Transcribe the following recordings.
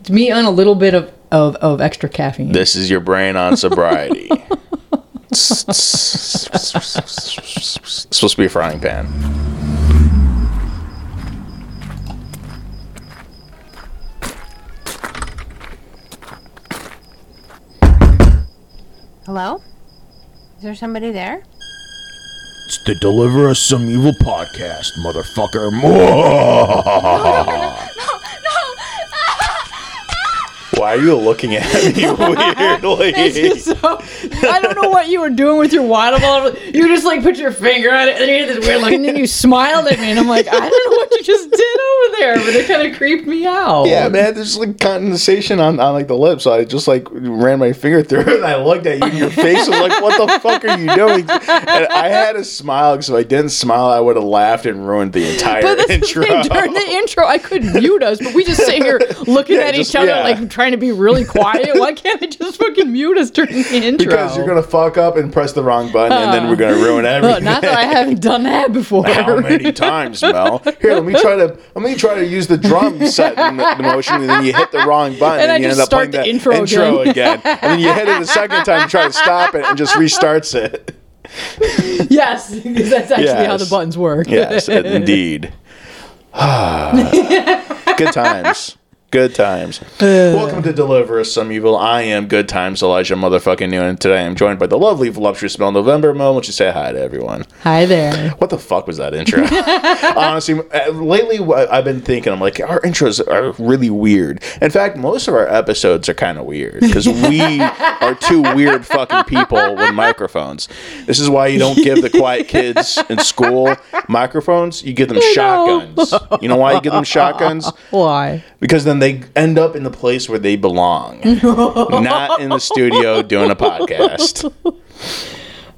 It's me on a little bit of, of, of extra caffeine. This is your brain on sobriety. it's supposed to be a frying pan. Hello? Is there somebody there? It's the Deliver Us Some Evil podcast, motherfucker. Why are you looking at me weirdly? It's just so, I don't know what you were doing with your water bottle. You just like put your finger on it and you had this weird look, and then you smiled at me, and I'm like, I don't know what you just did over there, but it kind of creeped me out. Yeah, man, there's like condensation on, on like the lips. So I just like ran my finger through it and I looked at you and your face was like, what the fuck are you doing? And I had to smile because if I didn't smile, I would have laughed and ruined the entire But that's intro. the thing, during the intro, I couldn't mute us, but we just sit here looking Yeah, at just- each other, yeah. like trying to be really quiet. Why can't I just fucking mute us during the intro? because you're gonna fuck up and press the wrong button and then we're gonna ruin everything. not that I haven't done that before. How many times, Mel? Here, let me try to let me try to use the drum set in the, the motion, and then you hit the wrong button, And and, you end up start playing the that intro again. and then you hit it the second time, you try to stop it, and just restarts it. yes, because that's actually how the buttons work. Yes, indeed. Good times. Good times. Welcome to Deliver Us Some Evil. I am Good Times Elijah motherfucking New, and today I'm joined by the lovely, voluptuous Mel November. Mel, why don't you say hi to everyone? Hi there. What the fuck was that intro? Honestly, uh, lately I've been thinking, I'm like, our intros are really weird. In fact, most of our episodes are kind of weird because we are two weird fucking people with microphones. This is why you don't give the quiet kids in school microphones. You give them shotguns. You know why you give them shotguns? Why? Because then they end up in the place where they belong, not in the studio doing a podcast.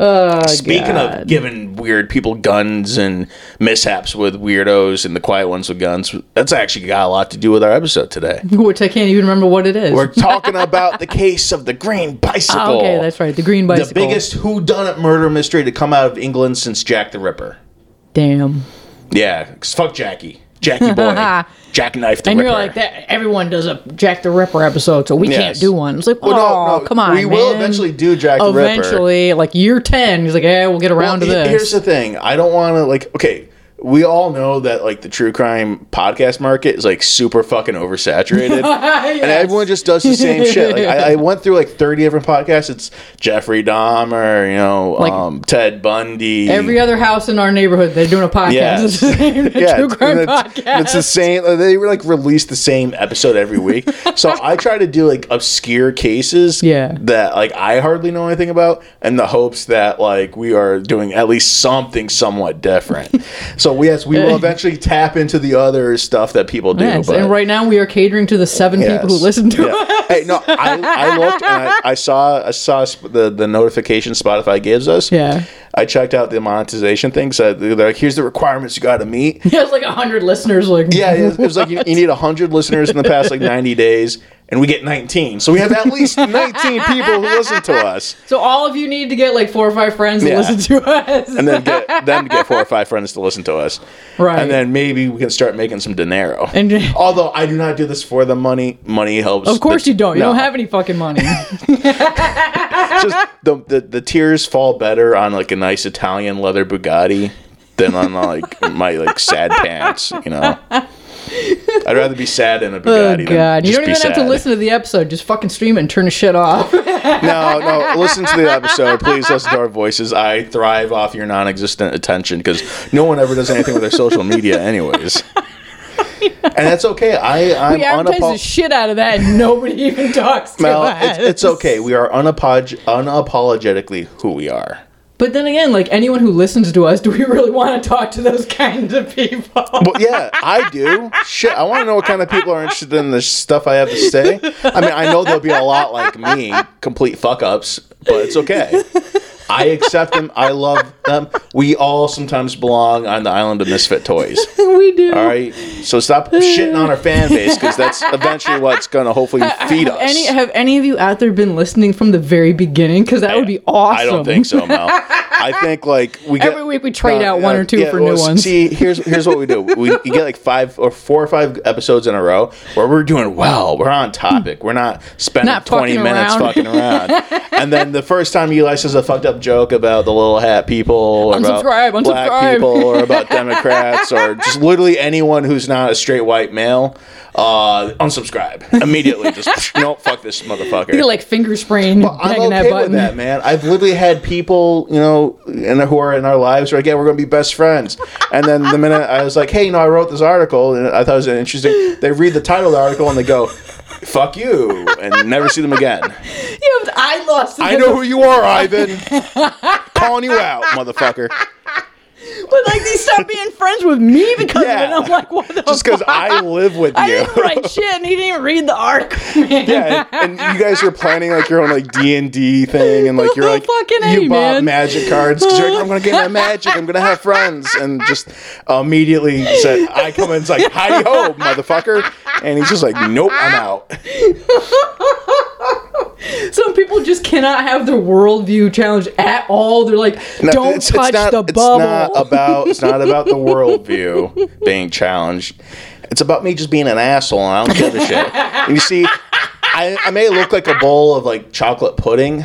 Oh, Speaking God. of giving weird people guns and mishaps with weirdos and the quiet ones with guns, that's actually got a lot to do with our episode today. which I can't even remember what it is. We're talking about the case of the green bicycle. Ah, okay, that's right. The green bicycle. The biggest whodunit murder mystery to come out of England since Jack the Ripper. Damn. Yeah, 'cause fuck Jackie. Jackie boy. Jackknife the And Ripper. you're like that. Everyone does a Jack the Ripper episode, so we Yes. can't do one. It's like, oh, Well, no, no, come on, We will man. eventually do Jack the Ripper. Eventually, like year ten, he's like, yeah, we'll get around Well, to he- this. Here's the thing. I don't want to like. Okay, we all know that like the true crime podcast market is like super fucking oversaturated, and everyone just does the same shit. Like I, I went through like 30 different podcasts. It's Jeffrey Dahmer, you know, Like, um, Ted Bundy. Every other house in our neighborhood, they're doing a podcast. Yes. It's the same yeah, true crime it's, podcast. it's the same. uh, They like release the same episode every week. so I try to do like obscure cases, Yeah. that like I hardly know anything about, in the hopes that like we are doing at least something somewhat different. so yes, we will eventually tap into the other stuff that people do. Yes, but and right now we are catering to the seven people who listen to Yeah. us. Hey, no, I, I looked and I, I saw I saw the the notification Spotify gives us. Yeah. I checked out the monetization thing. So they're like, here's the requirements you got to meet. Yeah, it's like a hundred listeners. Like, Yeah, it was, like you, you need 100 listeners in the past like 90 days, and we get 19. So we have at least 19 people who listen to us, So all of you need to get like four or five friends to listen to us. and then get them to get four or five friends to listen to us. Right. And then maybe we can start making some dinero. And- Although I do not do this for the money. Money helps. of course the- you don't. You no. don't have any fucking money. Just the, the the tears fall better on like a nice Italian leather Bugatti than on like my like sad pants. You know. I'd rather be sad in a oh Bugatti. than god, you don't even have to listen to the episode. Just fucking stream it and turn the shit off. No, no. Listen to the episode. Please listen to our voices. I thrive off your non-existent attention because no one ever does anything with their social media, anyways. And that's okay. I I'm we advertise the shit out of that, and nobody even talks to Mel, us. it's, it's okay. We are unapog- unapologetically who we are. But then again, like anyone who listens to us, do we really want to talk to those kinds of people? Well, yeah, I do. Shit, I want to know what kind of people are interested in the stuff I have to say. I mean, I know there'll be a lot like me, complete fuck ups, but it's okay. I accept them. I love them. We all sometimes belong on the island of misfit toys. we do. All right, so stop shitting on our fan base because that's eventually what's going to hopefully feed have us. Any have any of you out there been listening from the very beginning? Because that would be awesome. I don't think so, Mel. I think like we get Every week we trade uh, out one or uh, two for new ones. See, here's here's what we do. We you get like five or four or five episodes in a row where we're doing well. We're on topic. We're not spending Not twenty fucking minutes around. fucking around. and then the first time Eli says a fucked up joke about the little hat people, or about Unsubscribe, black people, or about Democrats, or just literally anyone who's not a straight white male, uh, unsubscribe immediately. Just no, fuck this motherfucker. You're like finger spraying, I'm okay that button. with that, man. I've literally had people, you know, in, who are in our lives are like, we're going to be best friends. And then the minute I was like, hey, you know, I wrote this article and I thought it was interesting, they read the title of the article and they go, fuck you, and never see them again. Yeah, but I lost. I know who you are, Ivan. Calling you out, motherfucker. But like they stopped being friends with me because Yeah. of it. I'm like, what the Just because? I live with you. I didn't write shit, and he didn't even read the arc. Man. Yeah, and, and you guys are planning like your own like D and D thing, and like you're like Fucking you A, bought man. magic cards because you're like I'm gonna get my magic, I'm gonna have friends, and just immediately said I come in, it's like hi ho, motherfucker, and he's just like nope, I'm out. Some people just cannot have their worldview challenged at all. They're like, No, don't it's- it's touch not- the It's bubble. not about it's not about the worldview being challenged. It's about me just being an asshole, and I don't give a shit. And you see, I, I may look like a bowl of like chocolate pudding,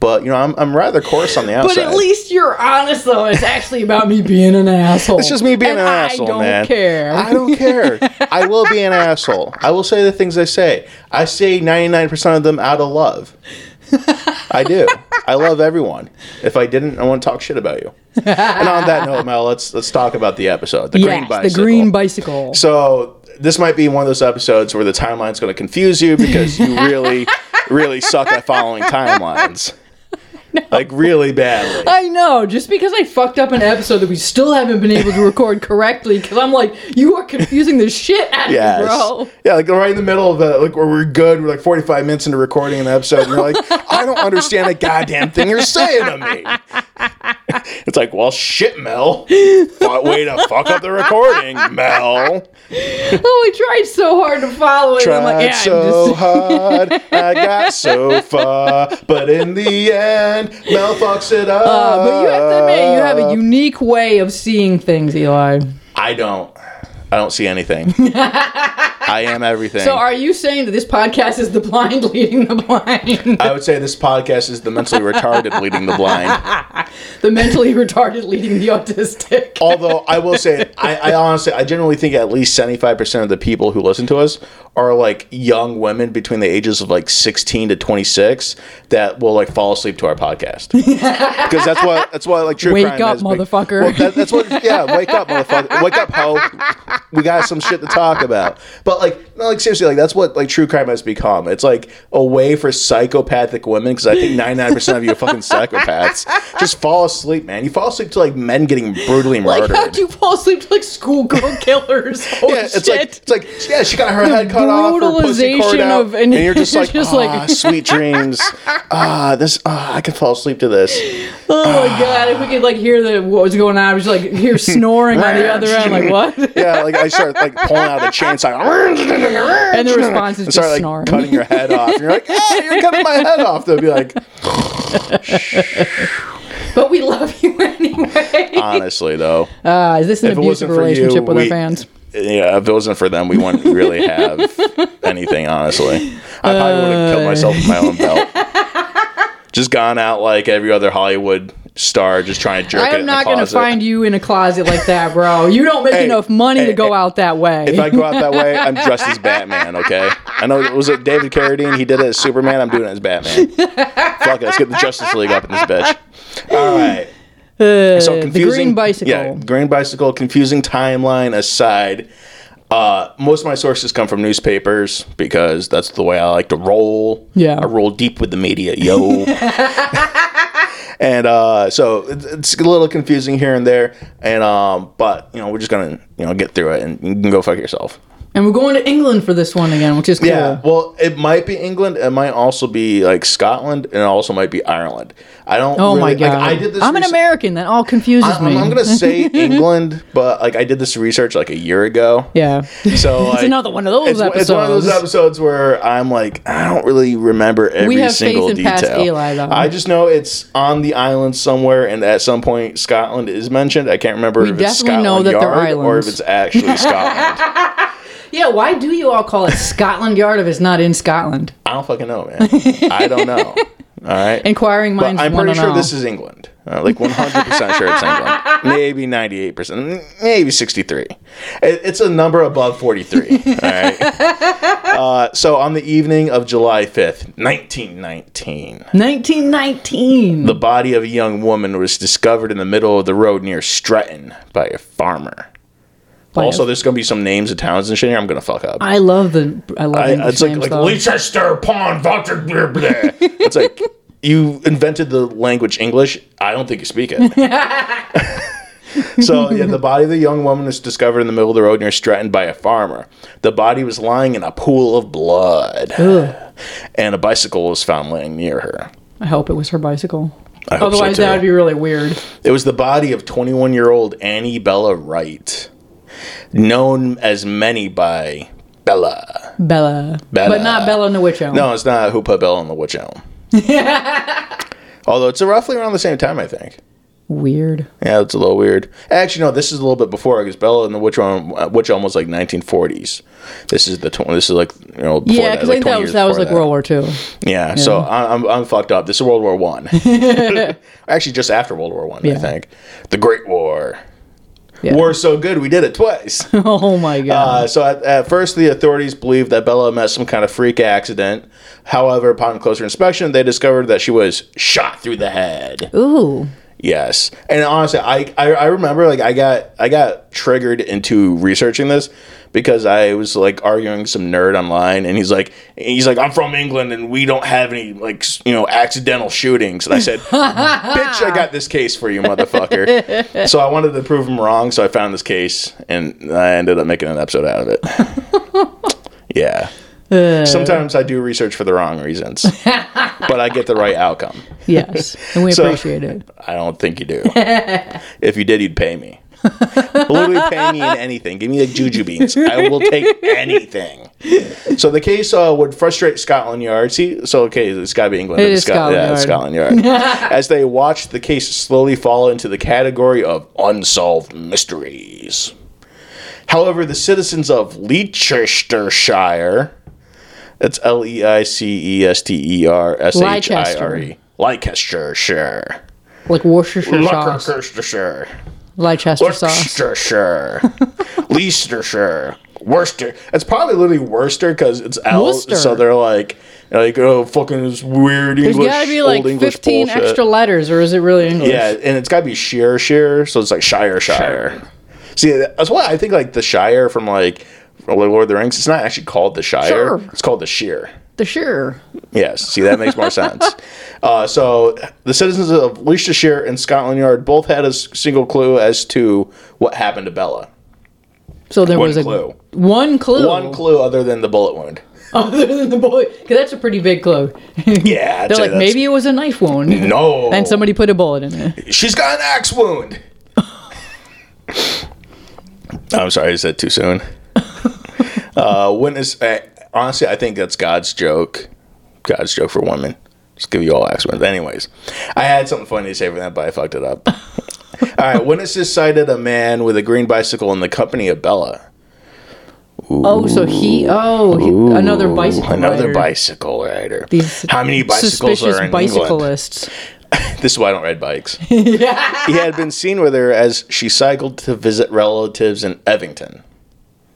but you know I'm, I'm rather coarse on the outside. but at least you're honest, though. It's actually about me being an asshole. It's just me being And an I asshole, man. I don't care. I don't care. I will be an asshole. I will say the things I say. I say 99% of them out of love. I do. I love everyone. If I didn't, I want to talk shit about you. And on that note, Mel, let's let's talk about the episode. The green yes, bicycle. the green bicycle. So this might be one of those episodes where the timeline's going to confuse you because you really, really suck at following timelines. Like really badly. I know, just because I fucked up an episode that we still haven't been able to record correctly, because I'm like, you are confusing the shit out of Yes. me, bro. Yeah, like right in the middle of it, like where we're good, we're like 45 minutes into recording an episode, and you're like, I don't understand a goddamn thing you're saying to me. It's like, well, shit, Mel. What way to fuck up the recording, Mel. Oh, I tried so hard to follow it. I'm Tried like, yeah, so I'm just. hard, I got so far, but in the end, Mel fucks it up. Uh, but you have to admit, you have a unique way of seeing things, Eli. I don't. I don't see anything. I am everything. So, are you saying that this podcast is the blind leading the blind? I would say this podcast is the mentally retarded leading the blind. the mentally retarded leading the autistic? Although I will say, I, I honestly, I generally think at least seventy-five percent of the people who listen to us are like young women between the ages of like sixteen to twenty-six that will like fall asleep to our podcast because that's what that's what like true Wake crime up, been. motherfucker. Well, that, that's what. Yeah, wake up, motherfucker. Wake up, ho. We got some shit to talk about. But like, no, like seriously, like that's what like true crime has become. It's like a way for psychopathic women because I think ninety-nine percent of you are fucking psychopaths. Just fall asleep, man. You fall asleep to like men getting brutally murdered. Like, how do you fall asleep to like schoolgirl killers? Oh, yeah, it's shit. like it's like yeah, she got her head cut off, her pussy cord out, of- and, and you're just like, just ah, like- sweet dreams. Ah, this, ah, I can fall asleep to this. oh my god! If we could like hear the what was going on, I was like hear snoring on the other end, like what? Yeah, like I start like pulling out the chainsaw, And the response is and just start like snoring. cutting your head off. And you're like, ah, you're cutting my head off. They'll be like, But we love you anyway. honestly though, Uh, is this an If it abusive wasn't for you, relationship with our we- fans? yeah, if it wasn't for them, we wouldn't really have anything. Honestly, I probably would have killed myself with my own belt. Just gone out like every other Hollywood star, just trying to jerk I am not going to find you in a closet like that, bro. You don't make Hey, enough money hey, to go hey, out that way. If I go out that way, I'm dressed as Batman. Okay, I know was it David Carradine? He did it as Superman. I'm doing it as Batman. Fuck it, let's get the Justice League up in this bitch. All right. Uh, So the confusing. green bicycle. Yeah, green bicycle. Confusing timeline aside, uh, most of my sources come from newspapers because that's the way I like to roll. Yeah. I roll deep with the media, yo. and uh, so it's, it's a little confusing here and there, and um, but you know we're just gonna you know get through it, and you can go fuck yourself. And we're going to England for this one again, which is cool. Yeah, well, it might be England. It might also be like Scotland, and it also might be Ireland. I don't. Oh my really- like, god! I did this. I'm an American. That all confuses I'm, me. I'm gonna say England, but like I did this research like a year ago. yeah. So like, another one of those it's, It's one of those episodes. episodes where I'm like, I don't really remember every we have faith single in detail. past Eli, though. I just know it's on the island somewhere, and at some point Scotland is mentioned. I can't remember We if it's Scotland know that Yard or if it's actually Scotland. Yeah. Why do you all call it Scotland Yard if it's not in Scotland? I don't fucking know, man. I don't know. All right. Inquiring But minds I'm pretty sure know. this is England. Uh, like 100% sure it's England. Maybe 98%. Maybe 63. It, it's a number above 43. All right. Uh, so on the evening of July 5th, 1919, 1919. the body of a young woman was discovered in the middle of the road near Stretton by a farmer. A- Also, there's going to be some names of towns and shit here I'm going to fuck up. I love the. I love I, English it's like, names, like though. Leicester Pond, Walter, blah, blah. It's like you invented the language English. I don't think you speak it. so yeah, the body of the young woman was discovered in the middle of the road near Stretton by a farmer. The body was lying in a pool of blood, and a bicycle was found laying near her. I hope it was her bicycle. So, Otherwise, too. that would be really weird. It was the body of 21 year old Annie Bella Wright, known as many by Bella. Bella. Bella. But not Bella Nowicho. No, it's not who put Bella in the witch elm. Although it's roughly around the same time, I think. Weird. Yeah, it's a little weird. Actually, no, this is a little bit before because Bella and the Witch Elm, uh, Witch Elm was like 1940s. This is the tw- this is like you know before Yeah, that, because like I think that was that was like that. World War Two. Yeah, so I- I'm I'm fucked up. This is World War One. Actually, just after World War One, I Yeah. think. The Great War. Yeah. War's so good, we did it twice. Oh my god. Uh, so at, at first, the authorities believed that Bella met some kind of freak accident. However, upon closer inspection, they discovered that she was shot through the head. Ooh. Yes, and honestly, I, I I remember like I got I got triggered into researching this because I was like arguing some nerd online, and he's like he's like I'm from England and we don't have any like you know accidental shootings, and I said, bitch, I got this case for you, motherfucker. so I wanted to prove him wrong, so I found this case, and I ended up making an episode out of it. yeah. Sometimes I do research for the wrong reasons, but I get the right outcome. Yes, and we So- appreciate it. I don't think you do. if you did, you'd pay me. Literally pay me in anything. Give me like juju beans. I will take anything. So the case uh, would frustrate Scotland Yard. See, so okay, it's got to be England. It is Scot- yeah, Scotland Scotland Yard. As they watched the case slowly fall into the category of unsolved mysteries. However, the citizens of Leicestershire, that's L E I C E S T E R S H I R E, Leicestershire. Like Worcestershire sauce, Leicestershire. Leicester sauce. Worcestershire. Leicestershire. Worcester. It's probably literally Worcester because it's L. Worcester. So they're like, like oh, fucking this weird There's English, It's got to be like English 15 bullshit. extra letters, or is it really English? Yeah, and it's got to be Shire, Shire. So it's like Shire, Shire. See, that's why I think like the Shire from like Lord of the Rings. It's not actually called the Shire. Sure. It's called the Shire. The sure. Yes, see that makes more sense. Uh, so the citizens of Leicestershire and Scotland Yard both had a single clue as to what happened to Bella. So there One was a clue. one clue. One clue other than the bullet wound. other than the bullet, because that's a pretty big clue. Yeah, I'd They're like maybe it was a knife wound, no. and somebody put a bullet in it. she's got an axe wound. I'm sorry, I said too soon. Uh, witness. Uh, honestly, I think that's God's joke. God's joke for women. Just give you all wounds. Anyways, I had something funny to say for that, but I fucked it up. all right, witnesses cited a man with a green bicycle in the company of Bella. Oh, so he oh he, another bicycle Another rider. bicycle rider. These How many bicycles are in England? bicyclists. This is why I don't ride bikes. he had been seen with her as she cycled to visit relatives in Evington.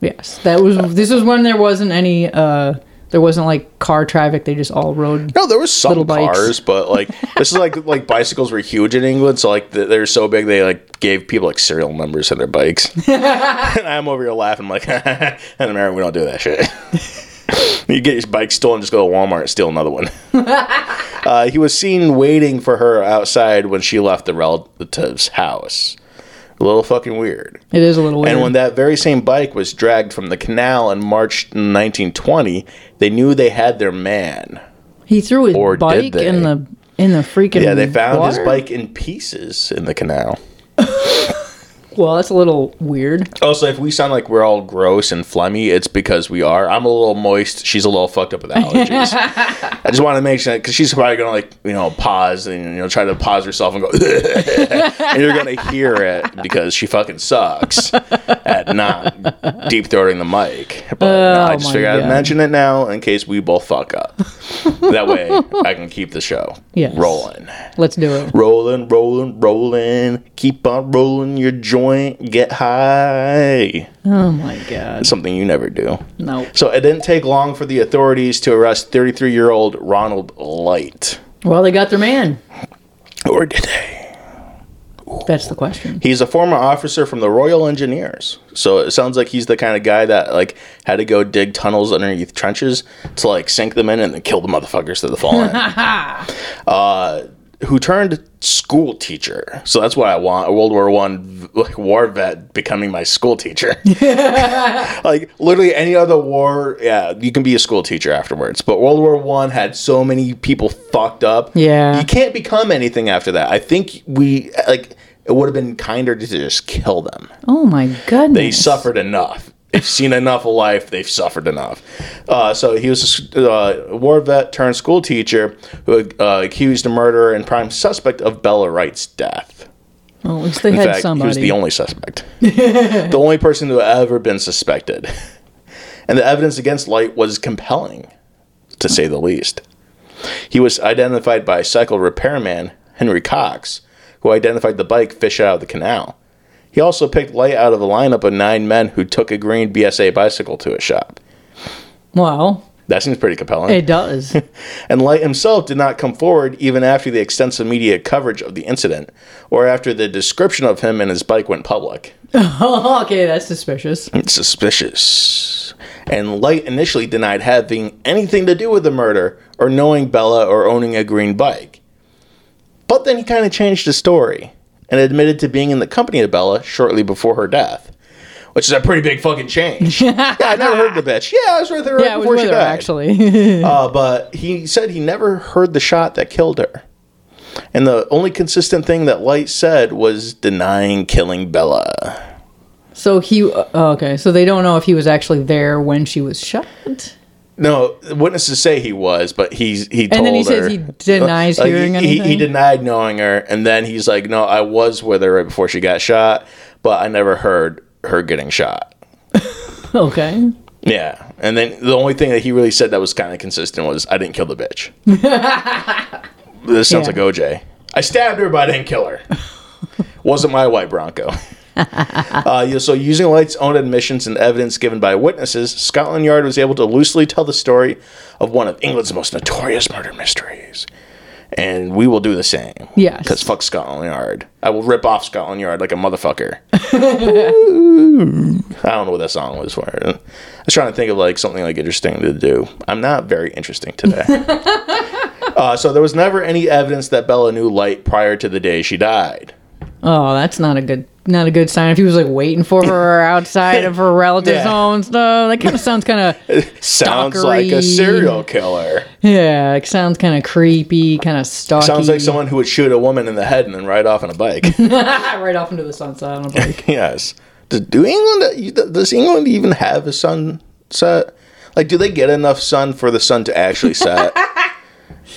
Yes, that was. This was when there wasn't any. uh There wasn't like car traffic. They just all rode. No, there was some cars, but like this is like like bicycles were huge in England, so like they're so big they like gave people like serial numbers on their bikes. and I'm over here laughing like, in America we don't do that shit. you get your bike stolen, just go to Walmart and steal another one. uh, he was seen waiting for her outside when she left the relative's house. A little fucking weird. It is a little weird. And when that very same bike was dragged from the canal in March 1920, they knew they had their man. he threw his Or bike in the in the freaking Yeah, they found his bike in pieces in the canal. Well, that's a little weird. Oh, also, if we sound like we're all gross and phlegmy, it's because we are. I'm a little moist. She's a little fucked up with allergies. I just want to make sure because she's probably gonna like you know pause and you know try to pause herself and go, and you're gonna hear it because she fucking sucks at not deep throating the mic. But no, I Oh just figured I'd mention it now in case we both fuck up. that way, I can keep the show Yes. rolling. Let's do it. Rolling, rolling, rolling. Keep on rolling your joint. Get high. Oh my god. Something you never do. No. So it didn't take long for the authorities to arrest 33 year old Ronald Light. Well, they got their man. Or did they? That's the question. He's a former officer from the Royal Engineers. So it sounds like he's the kind of guy that like had to go dig tunnels underneath trenches to like sink them in and then kill the motherfuckers that fall in. uh, who turned school teacher. So that's what I want. A World War One like war vet becoming my school teacher. like literally any other war, yeah, you can be a school teacher afterwards. But World War One had so many people fucked up. Yeah. you can't become anything after that. I think we like it would have been kinder to just kill them. Oh my goodness. They suffered enough. They've seen enough of life. They've suffered enough. Uh, so he was a uh, war vet turned school teacher who uh, accused a murderer and prime suspect of Bella Wright's death. Well, at least they In had fact, somebody. he was the only suspect. the only person who had ever been suspected. And the evidence against Light was compelling, to say the least. He was identified by cycle repairman Henry Cox, who identified the bike fish out of the canal. He also picked Light out of a lineup of nine men who took a green BSA bicycle to a shop. well, That seems pretty compelling. it does. And Light himself did not come forward even after the extensive media coverage of the incident, or after the description of him and his bike went public. okay, that's suspicious. It's suspicious. And Light initially denied having anything to do with the murder or knowing Bella or owning a green bike. But then he kind of changed his story and admitted to being in the company of Bella shortly before her death. Which is a pretty big fucking change. yeah, I never heard the bitch. Yeah, I was right there right Yeah, before she her died. actually. Uh, but he said he never heard the shot that killed her. And the only consistent thing that Light said was denying killing Bella. so he. Uh, okay, so they don't know if he was actually there when she was shot. No, witnesses say he was, but he's he told her And then he her. says he denies uh, Like, hearing he, he, he denied knowing her, and then he's like, "No, I was with her right before she got shot, but I never heard her getting shot." Okay. Yeah, and then the only thing that he really said that was kind of consistent was, "I didn't kill the bitch." this sounds Yeah. like OJ. I stabbed her, but I didn't kill her. Wasn't my white Bronco. uh, so, using Light's own admissions and evidence given by witnesses, Scotland Yard was able to loosely tell the story of one of England's most notorious murder mysteries. And we will do the same. Yes. Because fuck Scotland Yard. I will rip off Scotland Yard like a motherfucker. I don't know what that song was for. I was trying to think of like something like interesting to do. I'm not very interesting today. uh, so there was never any evidence that Bella knew Light prior to the day she died. Oh, that's not a good not a good sign. If he was like waiting for her outside of her relative's Yeah. home and stuff, that kind of sounds kind of Sounds like a serial killer. yeah. It sounds kind of creepy, kind of stalky. Sounds like someone who would shoot a woman in the head and then ride off on a bike. right off into the sunset on a bike. yes. Do, do England does England even have a sunset? Like, do they get enough sun for the sun to actually set?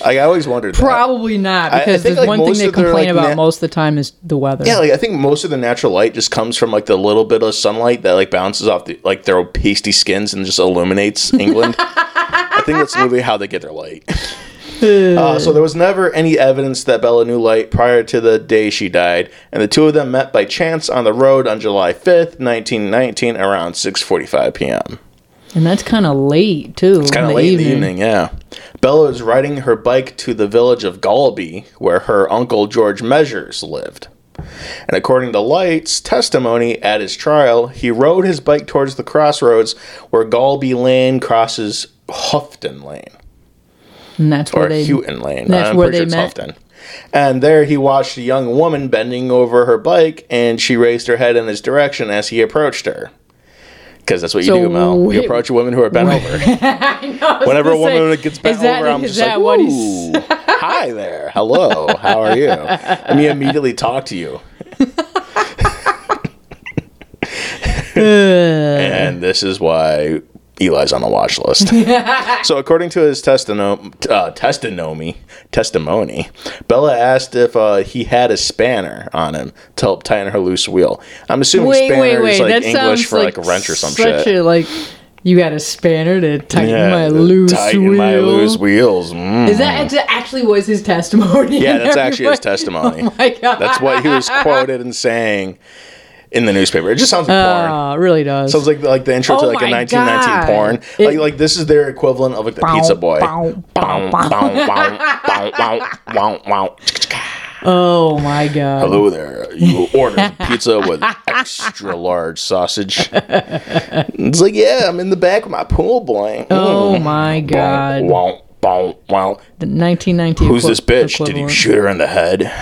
Like, I always wondered. that. Probably not I- I because think, there's like, one thing they complain like, about na- most of the time is the weather. Yeah, like I think most of the natural light just comes from like the little bit of sunlight that like bounces off the, like their pasty skins and just illuminates England. I think that's literally how they get their light. Uh, so there was never any evidence that Bella knew Light prior to the day she died, and the two of them met by chance on the road on July fifth, nineteen nineteen, around six forty-five p.m. and that's kind of late too. It's kind of late in the evening, yeah. Bella was riding her bike to the village of Gaulby, where her uncle George Measures lived. And according to Light's testimony at his trial, he rode his bike towards the crossroads where Gaulby Lane crosses Houghton Lane and that's where or they. Houghton Lane. that's I'm where they sure met? Houghton. And there he watched a young woman bending over her bike, and she raised her head in his direction as he approached her. Because that's what you So do, Mel. wait- you approach women who are bent over. Know, Whenever a gonna say, woman gets bent that- over, I'm just like, what he's- hi there, hello, how are you?" Let me immediately talk to you. and this is why Eli's on the watch list. so, according to his testimony, uh, testimony, testimony, Bella asked if uh, he had a spanner on him to help tighten her loose wheel. I'm assuming Wait, spanner wait, wait. is like that English for like, a wrench or some such shit. A, like you got a spanner to tighten my loose tighten wheel. my loose wheels. Mm. Is that that actually was his testimony? Yeah, that's actually his testimony. Oh my god, That's what he was quoted and saying in the newspaper. It just sounds like porn. Oh, it really does. Sounds like like the intro to Oh like a my 1919 God. porn. It- like like this is their equivalent of like the Pizza Boy. bow, Bow, bow, bow, bow, bow, bow, bow. oh my god. Hello there. You ordered pizza with extra large sausage. It's like, yeah, I'm in the back of my pool boy. Oh mm. my god. Wow, wow, wow. The 1919. Who's this equi- bitch? Did you shoot her in the head?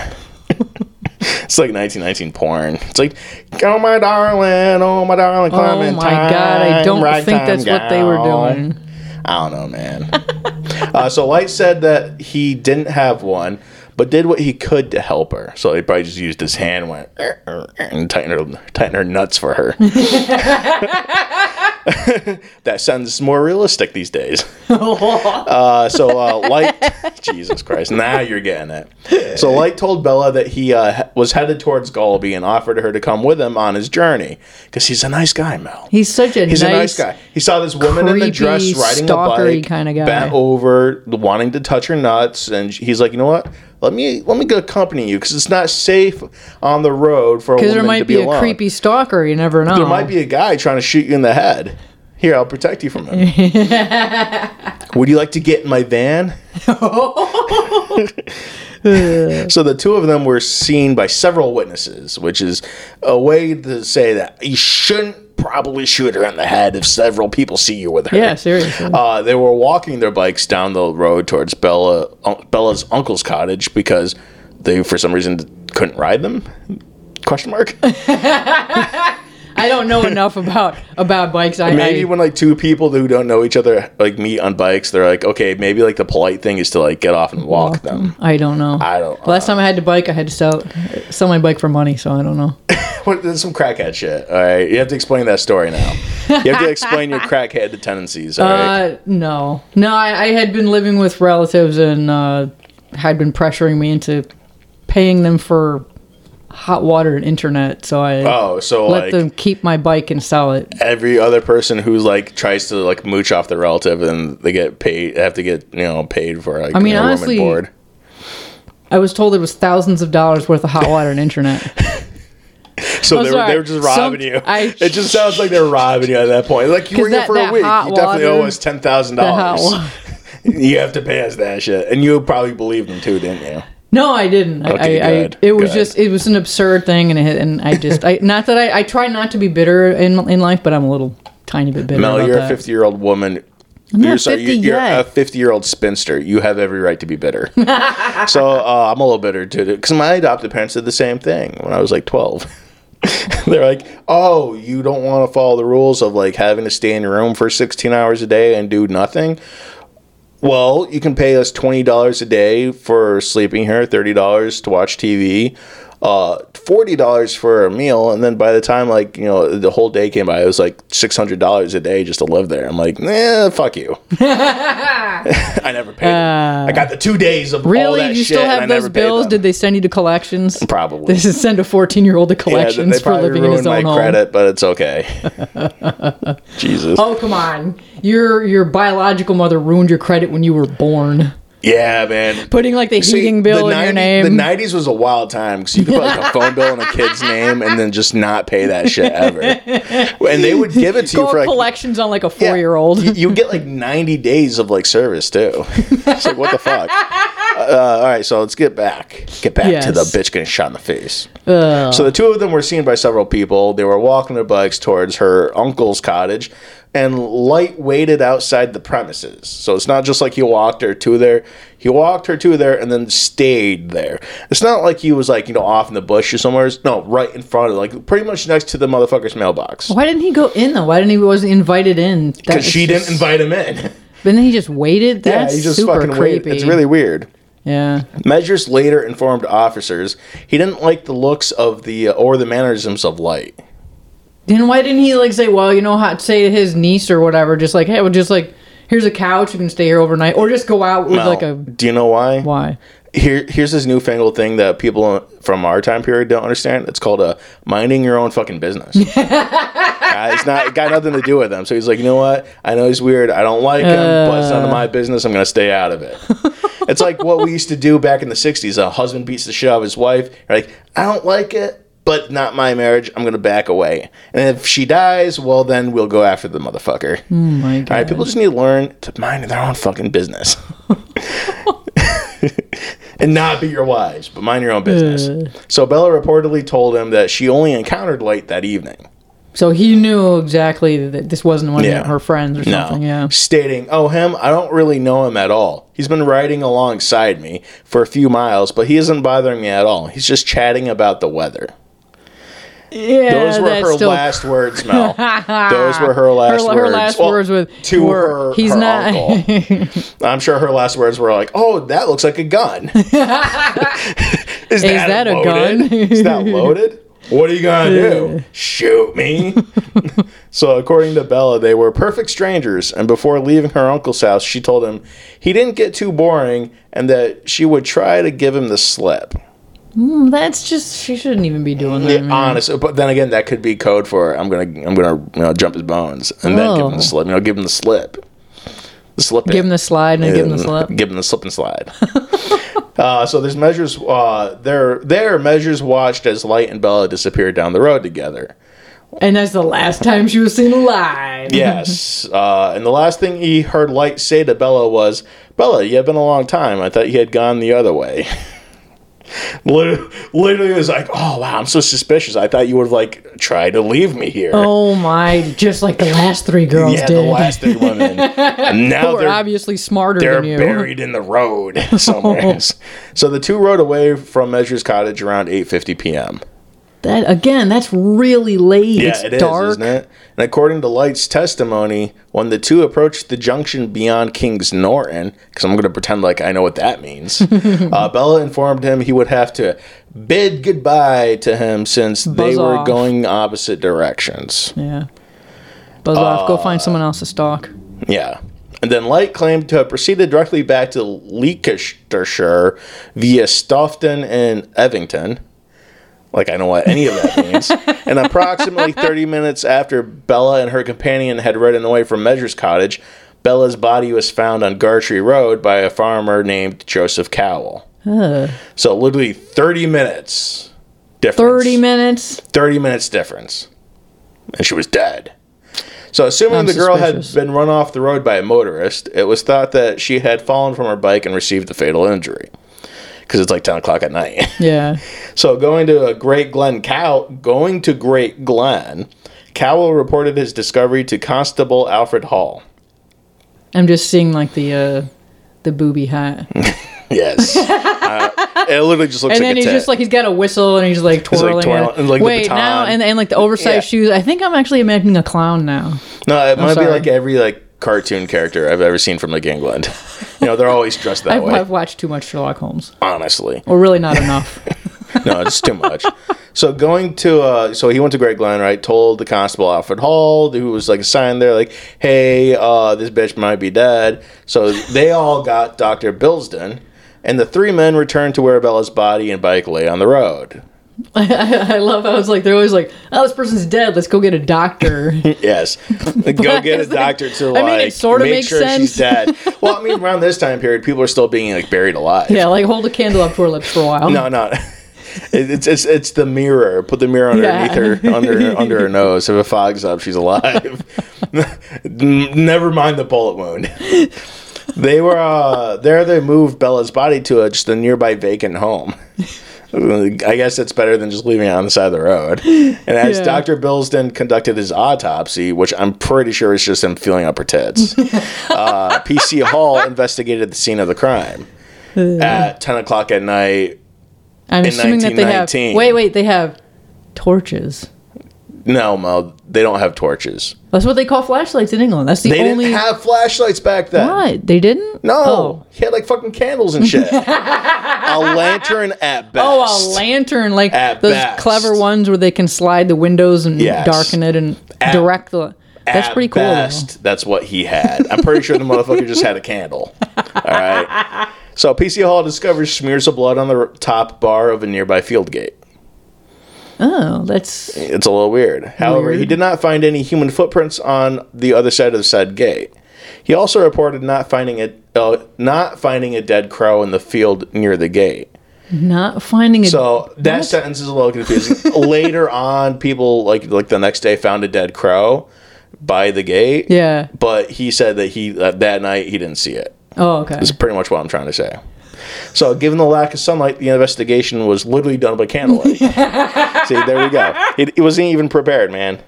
it's like 1919 porn. It's like, oh my darling, oh my darling, Oh my god, I don't right think time that's what they were doing. I don't know, man. uh, so Light said that he didn't have one, but did what he could to help her. So he probably just used his hand, went "Er, er," and tightened her, tightened her nuts for her. that sounds more realistic these days. uh, so uh, Light, Jesus Christ, now you're getting it. So Light told Bella that he uh, was headed towards Gaulby and offered her to come with him on his journey because he's a nice guy, Mel. He's such a He's nice, a nice guy. He saw this woman in the dress riding a bike, kinda guy. bent over, wanting to touch her nuts, and he's like, you know what? Let me let me go accompany you because it's not safe on the road for a Because woman there might to be, be, a alone. creepy stalker. You never know. There might be a guy trying to shoot you in the head. Here, I'll protect you from him. Would you like to get in my van? so the two of them were seen by several witnesses, which is a way to say that you shouldn't probably shoot her in the head if several people see you with her. Yeah, seriously. Uh, they were walking their bikes down the road towards Bella un- Bella's uncle's cottage because they, for some reason, couldn't ride them. Question mark. I don't know enough about about bikes. I maybe I, when like two people who don't know each other like meet on bikes, they're like, okay, maybe like the polite thing is to like get off and walk them. I don't know. I don't. Last time I had to bike, I had to sell sell my bike for money, so I don't know. What, there's some crackhead shit. All right, you have to explain that story now. You have to explain your crackhead tendencies. All right. Uh, no, no. I, I had been living with relatives and uh, had been pressuring me into paying them for hot water and internet, so I oh, so let like them keep my bike and sell it. every other person who's like tries to like mooch off their relative and they get paid, have to get you know paid for like I mean, you know, room and honestly, board. I was told it was thousands of dollars worth of hot water and internet. So Oh, they were, sorry. they were just robbing Some- you. I- it just sounds like they're robbing you at that point. Like you were here that- for a week. You definitely owe us ten thousand dollars. You have to pay us that shit, and you probably believed them too, didn't you? No, I didn't. Okay, I, good, I, it was good. just it was an absurd thing, and it, and I just I not that I I try not to be bitter in in life, but I'm a little tiny bit bitter. Mel, about you're a 50 year old woman. not you're, sorry, 50 you're, you're a 50 year old spinster. You have every right to be bitter. so uh, I'm a little bitter too, because my adopted parents did the same thing when I was like 12. They're like, oh, you don't want to follow the rules of like having to stay in your room for 16 hours a day and do nothing. Well, you can pay us twenty dollars a day for sleeping here, thirty dollars to watch TV, uh, forty dollars for a meal, and then by the time like you know the whole day came by, it was like six hundred dollars a day just to live there. I'm like, nah, fuck you. I never paid. them. I got the two days of all Uh, Really? you still have those bills? Did they send you to collections? Probably. This is send a 14 year old to collections they for living in his own my home. credit, but it's okay. Jesus. Oh come on! Your your biological mother ruined your credit when you were born. Yeah, man. Putting like the See, heating bill the in your name. The '90s was a wild time because you could put like a phone bill in a kid's name and then just not pay that shit ever. And they would give it to you for like collections on like a yeah, four year old. You, you get like 90 days of like service too. It's like what the fuck. Uh, all right, so let's get back. Get back to the bitch getting shot in the face. Ugh. So the two of them were seen by several people. They were walking their bikes towards her uncle's cottage, and Light waited outside the premises. So it's not just like he walked her to there. He walked her to there and then stayed there. It's not like he was like you know off in the bush or somewhere. No, right in front of like pretty much next to the motherfucker's mailbox. Why didn't he go in though? Why didn't he wasn't invited in? Because she just- didn't invite him in. But then he just waited. That's yeah, he just super fucking creepy. waited. It's really weird. Yeah. Measures later informed officers he didn't like the looks of the uh, or the mannerisms of Light. Then why didn't he like say, well, you know, how say to his niece or whatever, just like, hey, well, just like, here's a couch, you can stay here overnight, or just go out with Now, like a do you know why? why? Here, here's this newfangled thing that people from our time period don't understand. It's called a minding your own fucking business. Uh, it's not it got nothing to do with them. So he's like, you know what? I know he's weird. I don't like him, but it's none of my business. I'm gonna stay out of it. it's like what we used to do back in the '60s. A husband beats the shit out of his wife. You're like, I don't like it. But not my marriage. I'm gonna back away. And if she dies, well, then we'll go after the motherfucker. Oh my god. All right, people just need to learn to mind their own fucking business. and not be your wives, but mind your own business. So Bella reportedly told him that she only encountered Light that evening. So he knew exactly that this wasn't one Yeah. of her friends or something. Yeah. Stating, Oh, him, I don't really know him at all. He's been riding alongside me for a few miles, but he isn't bothering me at all. He's just chatting about the weather. Yeah. Those were that's her still- last words, Mel. Those were her last her, words. her last Well, words with to were, her, He's her not. uncle. I'm sure her last words were like, "Oh, that looks like a gun." Is that, a loaded? gun? Is that loaded? What are you gonna do? Shoot me? so, according to Bella, they were perfect strangers, and before leaving her uncle's house, she told him he didn't get too boring, and that she would try to give him the slip. Mm, that's just. She shouldn't even be doing that. man. Honest, but then again, that could be code for I'm gonna I'm gonna you know, jump his bones and then give him Oh. the slip. You know, give him the slip. Slip. Give him the slide and give him the slip. Give him the slip and slide. uh, so there's measures. Uh, there there measures watched as Light and Bella disappeared down the road together. And that's the last time she was seen alive. Yes. uh, and the last thing he heard Light say to Bella was, "Bella, you have been a long time. I thought you had gone the other way." Literally, literally was like, "Oh wow, I'm so suspicious. I thought you would have like tried to leave me here." Oh my! Just like the last three girls yeah, did. the last three women. And now they're obviously smarter they're than you. buried in the road somewhere. so the two rode away from Measure's cottage around 8:50 p.m. That again, that's really late. Yeah, it's it is, dark. isn't it? And according to Light's testimony, when the two approached the junction beyond Kings Norton, because I'm going to pretend like I know what that means, uh, Bella informed him he would have to bid goodbye to him since they were off. going opposite directions. Yeah. Buzz off. Go find someone else to stalk. Yeah. And then Light claimed to have proceeded directly back to Leicestershire via Stoughton and Evington. Like I know what any of that means. and approximately 30 minutes after Bella and her companion had ridden away from Measure's cottage, Bella's body was found on Gartree Road by a farmer named Joseph Cowell. So literally 30 minutes difference. 30 minutes. 30 minutes difference. And she was dead. So, assuming I'm the girl had been run off the road by a motorist, it was thought that she had fallen from her bike and received a fatal injury. Because it's like 10 o'clock at night. Yeah. so, going to a Great Glen Cow, going to Great Glen, Cowell reported his discovery to Constable Alfred Hall. I'm just seeing like the uh the booby hat. Yes. uh, it literally just looks And like then he's just like he's got a whistle and he's like like twirling. twirling- it. and, like, the Wait now and and like the oversized Yeah. shoes. I think I'm actually imagining a clown now. no, it might be like every like cartoon character I've ever seen from like England. You know, they're always dressed that I've, way. I've watched too much Sherlock Holmes, honestly. or really not enough. no, it's too much. So going to uh, so he went to Great Glen, right? Told the constable Alfred Hall, who was like assigned there, like, hey, uh, this bitch might be dead. So they all got Doctor Bilsden, and the three men returned to where Bella's body and bike lay on the road. I love how it's like they're always like, oh, this person's dead. Let's go get a doctor. Yes, go get a doctor to I mean, it sorta make makes sure she's dead. Well, I mean, around this time period, people are still being like buried alive. yeah, like hold a candle up to her lips for a while. No, no. It- It's, it's it's the mirror. Put the mirror underneath Yeah. her under under her nose. If it fogs up, she's alive. Never mind the bullet wound. They were uh there they moved Bella's body to a, just a nearby vacant home. I guess it's better than just leaving it on the side of the road. And as Yeah. Dr. Billsden conducted his autopsy, which I'm pretty sure is just him feeling up her tits, uh, PC Hall investigated the scene of the crime at 10 o'clock at night. I'm In assuming that they have. 1919. Wait, wait, they have torches. No, Mo, they don't have torches. That's what they call flashlights in England. That's the They only. didn't have flashlights back then. what? They didn't? No, Oh. he had like fucking candles and shit. a lantern at best. Oh, a lantern, like At those best. clever ones where they can slide the windows and Yes. darken it and At- direct the. That's At pretty cool. Best, that's what he had. I'm pretty sure the motherfucker just had a candle. All right. So PC Hall discovers smears of blood on the top bar of a nearby field gate. Oh, that's It's a little weird. However, he did not find any human footprints on the other side of the said gate. He also reported not finding a uh, not finding a dead crow in the field near the gate. not finding it. So that What? sentence is a little confusing. Later on, people like like the next day found a dead crow by the gate. yeah. But he said that he uh, that night he didn't see it. Oh, okay. That's pretty much what I'm trying to say. So, given the lack of sunlight, the investigation was literally done by candlelight. See, there we go. It, it wasn't even prepared, man.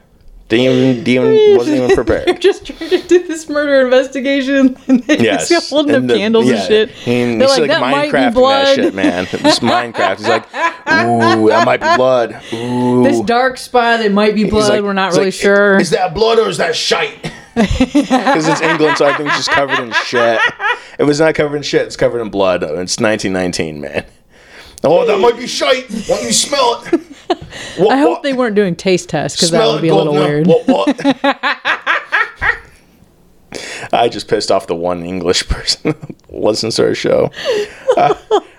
Didn't even, didn't even wasn't even They're prepared. just trying to do this murder investigation, and they Yes, just holding up And the- candles yeah. and shit. And They're like, like, that might be Minecraft blood. that shit, man. It's Minecraft. He's like, ooh, that might be blood. Ooh. This dark spot, it might be blood. like- We're not really like, sure. Is that blood or is that shite? Because it's England, so I think everything's just covered in shit. If it's not covered in shit, it's covered in blood. It's 1919, man. Oh, that might be shite. Why don't you smell it? What, I hope what? they weren't doing taste tests because that would it, be a little weird. What, what? I just pissed off the one English person who listens to our show. Uh,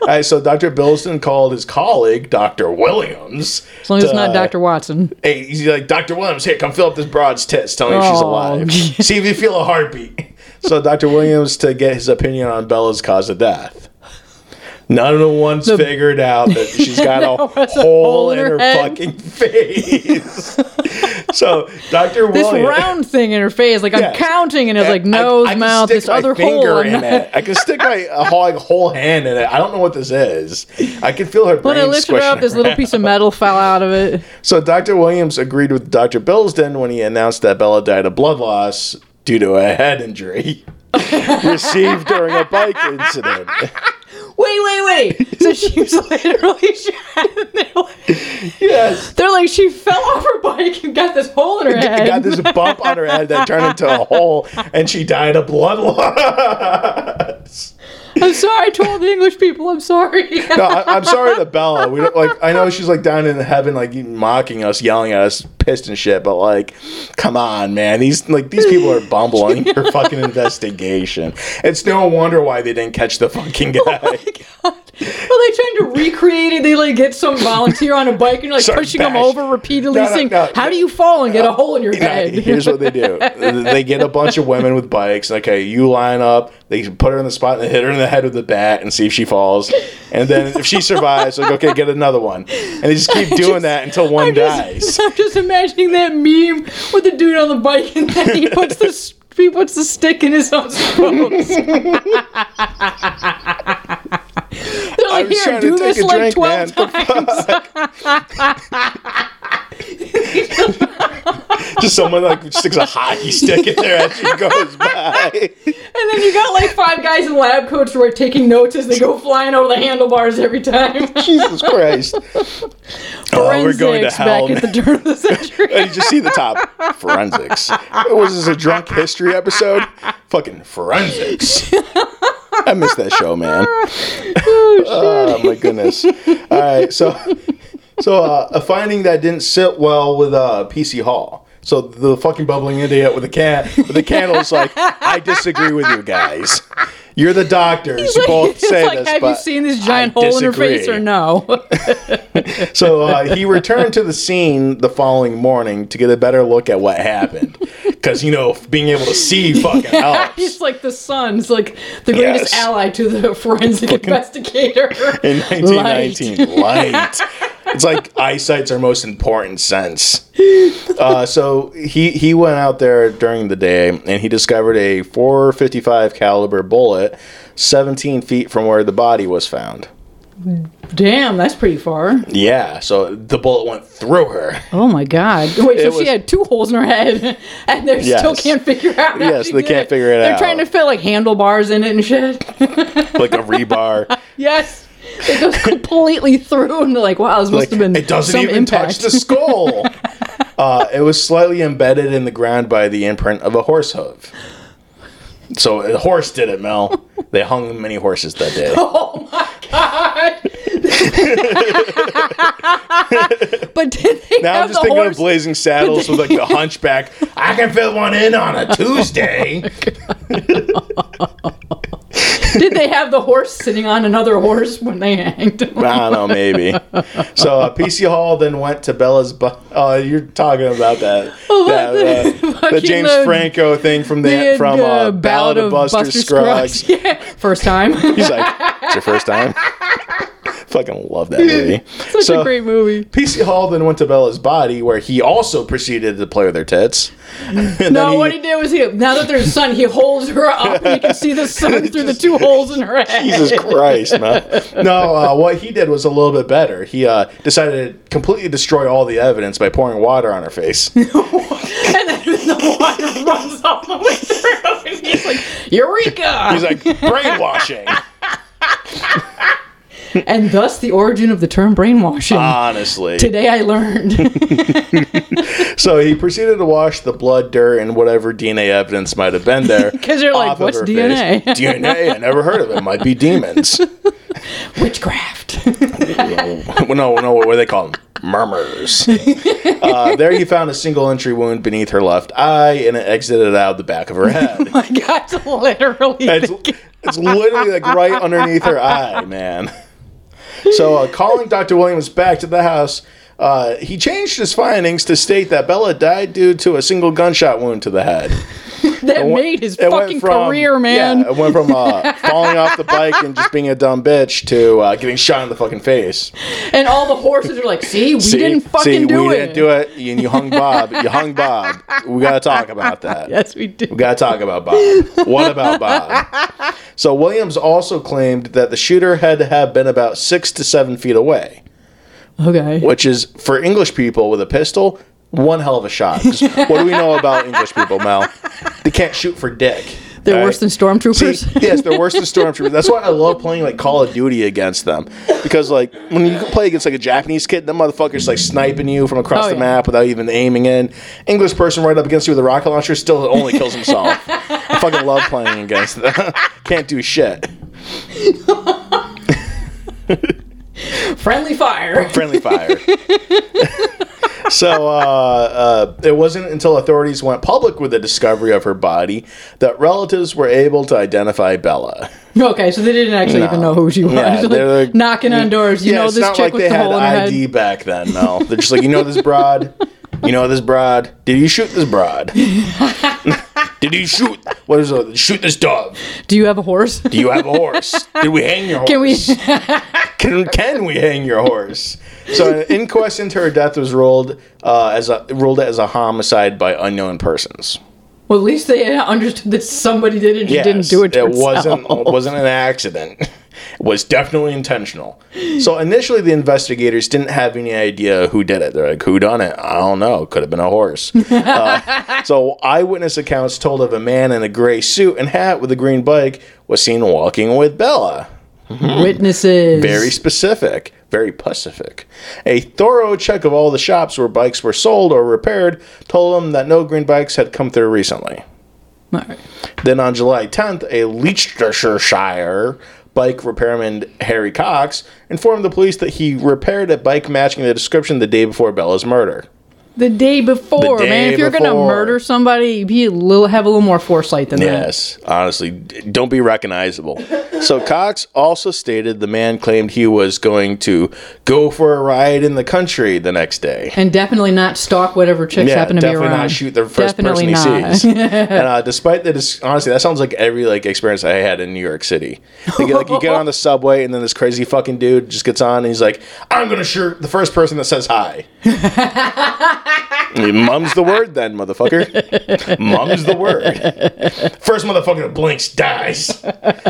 right, so Dr. Billston called his colleague, Dr. Williams. As long as it's not uh, Dr. Watson. Hey, he's like, Dr. Williams, here, come fill up this broad's tits. Tell me if she's Oh, alive. See if you feel a heartbeat. So, Dr. Williams to get his opinion on Bella's cause of death. None of the ones figured out that she's got a, hole in her, fucking face. so, Dr. This Williams. round thing in her face, like I'm counting, and it's like nose, I can mouth, this other hole. in it. I can stick my a whole, whole hand in it. I don't know what this is. I can feel her When brain I lifted her up, this little piece of metal fell out of it. So Dr. Williams agreed with Dr. Billsden when he announced that Bella died of blood loss due to a head injury received during a bike incident. Wait, wait, wait. So she was literally shot. They're, like, Yes. they're like, she fell off her bike and got this hole in her head. Got this bump on her head that turned into a hole, and she died of blood loss. I'm sorry. I told the English people. I'm sorry. No, I, I'm sorry to Bella. We don't like. I know she's like down in heaven, like mocking us, yelling at us, pissed and shit. But like, come on, man. These like these people are bumbling your fucking investigation. It's no wonder why they didn't catch the fucking guy. Oh well, they trying to recreate it. They like get some volunteer on a bike and you're like pushing them over repeatedly, No, no, saying, no, "How do you fall and get a hole in your head?" here's what they do. They get a bunch of women with bikes. Okay, you line up. They put her in the spot and they hit her in the head with the bat and see if she falls. And then if she survives, like okay, get another one. And they just keep doing that until one I'm dies. just, I'm just imagining that meme with the dude on the bike and then he puts the he puts the stick in his own spokes. They're like, here, do take this a like drink, twelve man. times. Just someone like sticks a hockey stick in there as she goes by. And then you got like five guys in lab coats who are taking notes as they go flying over the handlebars every time. Jesus Christ. Oh, we're going to hell. back at the turn of the century. And you just see the top forensics. Was this a drunk history episode? Fucking forensics. I miss that show, man. Oh, my goodness. All right, so so uh, a finding that didn't sit well with uh, PC Hall. So the fucking bubbling idiot with the can with the candles like I disagree with you guys. You're the doctors. you both say like, this, have you seen this giant I hole in her face or no? So uh, he returned to the scene the following morning to get a better look at what happened. Because, you know, being able to see fucking helps. He's like the sun's like the greatest Yes. ally to the forensic investigator. In 1919, light. It's like eyesight's our most important sense. Uh, so he he went out there during the day and he discovered a 455 caliber bullet 17 feet from where the body was found. Damn, that's pretty far. Yeah, so the bullet went through her. Oh my god. Wait, so It she had two holes in her head and they Yes. still can't figure out Yes, they can't figure it out. They're trying to fit like handlebars in it and shit. like a rebar. yes. It goes completely through and like, wow, this must like have been it doesn't some even impact. touch the skull. uh, it was slightly embedded in the ground by the imprint of a horse hoof. So a horse did it, Mel. They hung many horses that day. Oh my god! but did they Now have I'm just the thinking horse? of Blazing Saddles with like the hunchback. I can fit one in on a Tuesday. Did they have the horse sitting on another horse when they hanged him? I don't know, maybe. So uh, PC Hall then went to Bella's. Bu- oh, you're talking about that Oh, that the- uh, the James uh, Franco thing from the The, from uh, uh, Ballad of Buster, Scruggs. Yeah, first time. He's like, it's your first time. Fucking love that movie. Such So- a great movie. PC Hall then went to Bella's body, where he also proceeded to play with her tits. No, then what he did was he now that there's sun, he holds her up and you can see the sun through the two holes in her head. Jesus Christ, man. No, uh, what he did was a little bit better. He uh, decided to completely destroy all the evidence by pouring water on her face. And then the water runs all the way through and he's like, Eureka! He's like, brainwashing. and thus the origin of the term brainwashing. Honestly. Today I learned. So he proceeded to wash the blood, dirt, and whatever DNA evidence might have been there. Because you're like, "What's DNA?" face. DNA? I never heard of it. Might be demons. Witchcraft. well, no, no, what do they call them? Murmurs. Uh, there he found a single entry wound beneath her left eye, and it exited out the back of her head. My God, it's literally. It's, it's literally like right underneath her eye, man. So, uh, calling Dr. Williams back to the house, uh, he changed his findings to state that Bella died due to a single gunshot wound to the head. that made his fucking from- career, man. Yeah, it went from uh, falling off the bike and just being a dumb bitch to uh, getting shot in the fucking face. And all the horses are like, "See, we See? didn't fucking do it." See, do we it." didn't do it. And you hung Bob. You hung Bob. We gotta talk about that. Yes, we did. We gotta talk about Bob. What about Bob? So Williams also claimed that the shooter had to have been about six to seven feet away, Okay. which is for English people with a pistol. One hell of a shot. What do we know about English people, Mel? They can't shoot for dick. They're all worse than See, stormtroopers. yes, they're worse than stormtroopers. That's why I love playing like Call of Duty against them because like when you play against like a Japanese kid, the motherfuckers like sniping you from across Oh, the yeah. map without even aiming in. English person right up against you with a rocket launcher still only kills himself. I fucking love playing against them. Can't do shit. Friendly fire. Friendly fire. so uh, uh, it wasn't until authorities went public with the discovery of her body that relatives were able to identify Bella. Okay, so they didn't actually even know who she was. Yeah, They're like, knocking on doors. You yeah, know it's this not chick like with they the had hole in her ID head. back then. No, they're just like, you know this broad, you know this broad. Did you shoot this broad? Did you shoot? What is it? Shoot this dog. Do you have a horse? Do you have a horse? Did we hang your horse? Can we? Can, can we hang your horse? So an inquest into her death was ruled uh, as a ruled as a homicide by unknown persons. Well, at least they understood that somebody did it. and Yes, didn't do it to it wasn't wasn't an accident. It was definitely intentional. So initially, the investigators didn't have any idea who did it. They're like, "Who done it? I don't know. Could have been a horse." Uh, so eyewitness accounts told of a man in a gray suit and hat with a green bike was seen walking with Bella. Witnesses. Very specific, very pacific. A thorough check of all the shops where bikes were sold or repaired told them that no green bikes had come through recently. Right. Then on July 10th, a Leicestershire bike repairman Harry Cox informed the police that he repaired a bike matching the description the day before Bella's murder. The day before, The man. If you're gonna murder somebody, be a little have a little more foresight than that. Yes, honestly, don't be recognizable. So Cox also stated the man claimed he was going to go for a ride in the country the next day. And definitely not stalk whatever chicks Yeah, happen to be around. definitely not shoot the first Definitely person he not. sees. and uh, despite the dis- honestly, that sounds like every like experience I had in New York City. Like, like you get on the subway and then this crazy fucking dude just gets on and he's like, "I'm gonna shoot the first person that says hi." Mum's the word, then, motherfucker. Mum's the word. First motherfucker that blinks dies.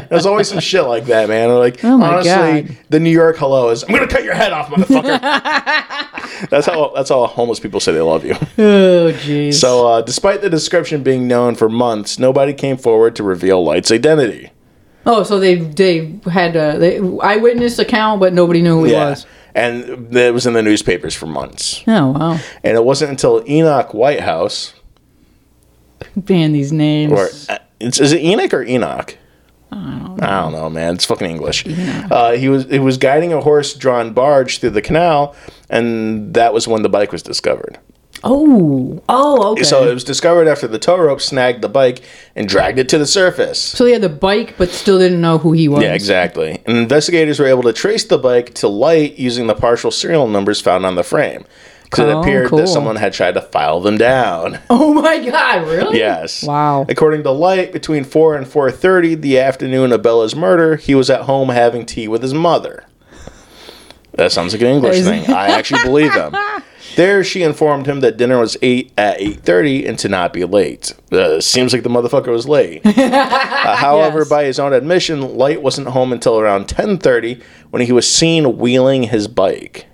There's always some shit like that, man. Like, Oh my honestly, God. the New York hello is, "I'm gonna cut your head off, motherfucker." that's how that's how homeless people say they love you. Oh jeez. So, uh, despite the description being known for months, nobody came forward to reveal Light's identity. oh, so they they had a they, eyewitness account, but nobody knew who he was. And it was in the newspapers for months. Oh wow, And it wasn't until Enoch Whitehouse, man, these names. or uh, it's, is it Enoch or Enoch? I don't know. man. It's fucking English. Uh, he was he was guiding a horse-drawn barge through the canal, and that was when the bike was discovered. Oh, oh, okay. So it was discovered after the tow rope snagged the bike and dragged it to the surface. So he had the bike, but still didn't know who he was. Yeah, exactly. And investigators were able to trace the bike to light using the partial serial numbers found on the frame. Because it Oh, appeared cool. that someone had tried to file them down. Oh my god, really? Yes. Wow. According to Light, between 4 and 4.30 the afternoon of Bella's murder, he was at home having tea with his mother. That sounds like an English thing. I actually believe him. There, she informed him that dinner was eight at eight thirty and to not be late. Uh, seems like the motherfucker was late. Uh, however, Yes. by his own admission, Light wasn't home until around ten thirty when he was seen wheeling his bike.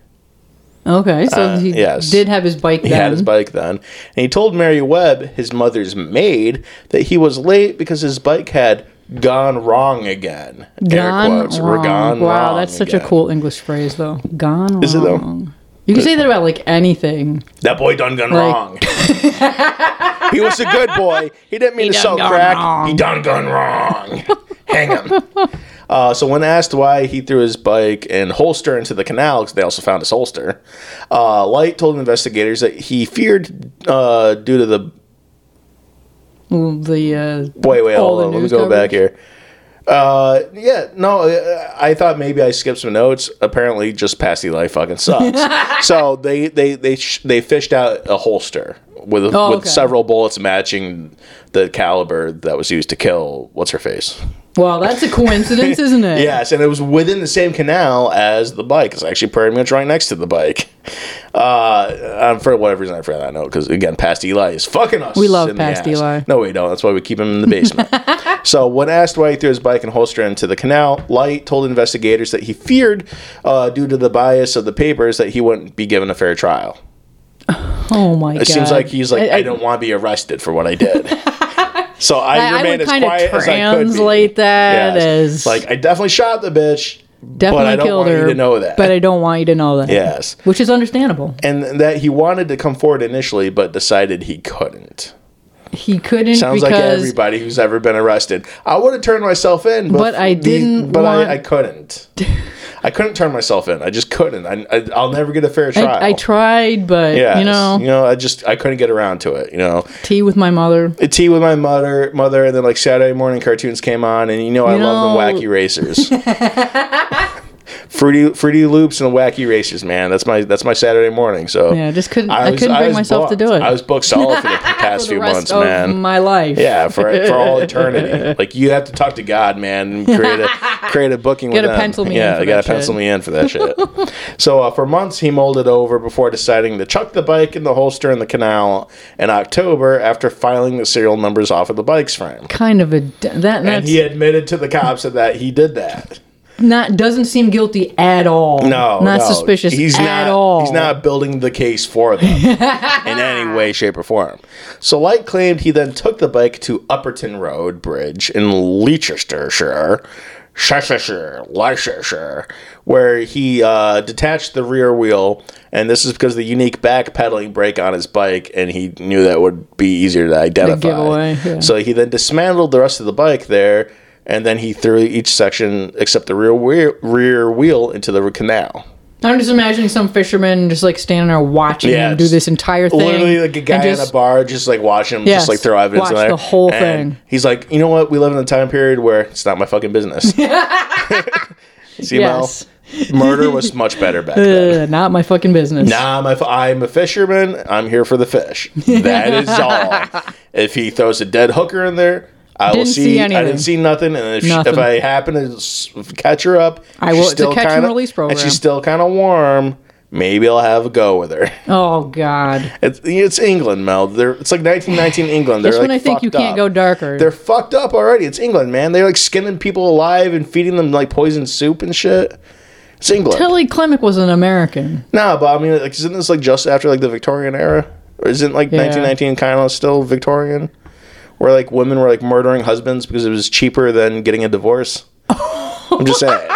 Okay, so he Uh, yes. did have his bike He then. had his bike then, and he told Mary Webb, his mother's maid, that he was late because his bike had gone wrong again. Air Gone quotes, wrong. Gone wow, wrong that's such again. a cool English phrase, though. Gone wrong. Is it though? You can say that about like anything. That boy done gone Like- wrong. he was a good boy. He didn't mean He to done sell gone crack. wrong. He done gone wrong. Hang him. Uh, so when asked why he threw his bike and holster into the canal, because they also found his holster, uh, Light told investigators that he feared uh, due to the The uh, wait wait all hold the on let me news go back coverage. here. Uh, yeah, no, uh, I thought maybe I skipped some notes. Apparently, just past Eli fucking sucks. so they they they sh- they fished out a holster with Oh, with okay. several bullets matching the caliber that was used to kill what's her face. Well, that's a coincidence, isn't it? Yes, and it was within the same canal as the bike. It's actually pretty much right next to the bike. Uh, for whatever reason, I forgot that note because again, past Eli is fucking us. We love Past. Eli. No, we don't. That's why we keep him in the basement. so, when asked why he threw his bike and holster into the canal, Light told investigators that he feared, uh, due to the bias of the papers, that he wouldn't be given a fair trial. Oh my god. It seems like he's like, I, I- don't want to be arrested for what I did. so I, I- I as quiet as I could translate that as- like I definitely shot the bitch, Definitely but I don't killed want her. you to know that. But I don't want you to know that. yes, Which is understandable. and that he wanted to come forward initially, but decided he couldn't. He couldn't Sounds like everybody who's ever been arrested. I would have turned myself in, but, But I didn't but want- I, I couldn't. I couldn't turn myself in. I just couldn't. I, I, I'll never get a fair trial. I, I tried, but Yes. you know, you know, I just I couldn't get around to it. You know, tea with my mother. tea with my mother, mother, and then like Saturday morning cartoons came on, and you know I You love the wacky racers. Fruity, fruity loops and wacky races, man. That's my that's my Saturday morning. So Yeah, just couldn't. I, couldn't bring was myself to do it I was booked solid for the past for the few months, man. my life. Yeah, for for all eternity. Like you have to talk to God, man, and create a create a booking. With them. pencil me in yeah, you gotta pencil shit. me in for that shit. so uh, for months he molded over before deciding to chuck the bike in the holster in the canal in October after filing the serial numbers off of the bike's frame. Kind of a that And he admitted to the cops that he did that. Not doesn't seem guilty at all. No, not no. suspicious He's at not, all. He's not building the case for them in any way, shape, or form. So Light claimed he then took the bike to Upperton Road Bridge in Leicestershire, Cheshire, Leicestershire, where he uh, detached the rear wheel, and this is because of the unique back pedaling brake on his bike, and he knew that would be easier to identify. giveaway, yeah. So he then dismantled the rest of the bike there, and then he threw each section except the rear wheel, rear wheel into the canal. I'm just imagining some fisherman just like standing there watching Yeah, him do this entire thing. Literally, like a guy in a bar, just like watching him, Yes, just like throw evidence in watch there. the whole And thing. He's like, you know what? We live in a time period where it's not my fucking business. See, Yes. Murder was much better back then. Uh, not my fucking business. Nah, a, I'm a fisherman. I'm here for the fish. That is all. if he throws a dead hooker in there, I will Didn't see. see I didn't see nothing. And if, she, if I happen to catch her up, I will- she's it's a still catch and kinda- release and she's still kind of warm. Maybe I'll have a go with her. Oh God. It's, it's England, Mel. They're, it's like 1919 England. They're That's when like I think you can't up. go darker. They're fucked up already. It's England, man. They're like skinning people alive and feeding them like poison soup and shit. It's England. Tilly Klimek was an American. No, but I mean, like, isn't this like just after like the Victorian era, or isn't like Yeah. 1919 kind of still Victorian, where like women were like murdering husbands because it was cheaper than getting a divorce? I'm just saying,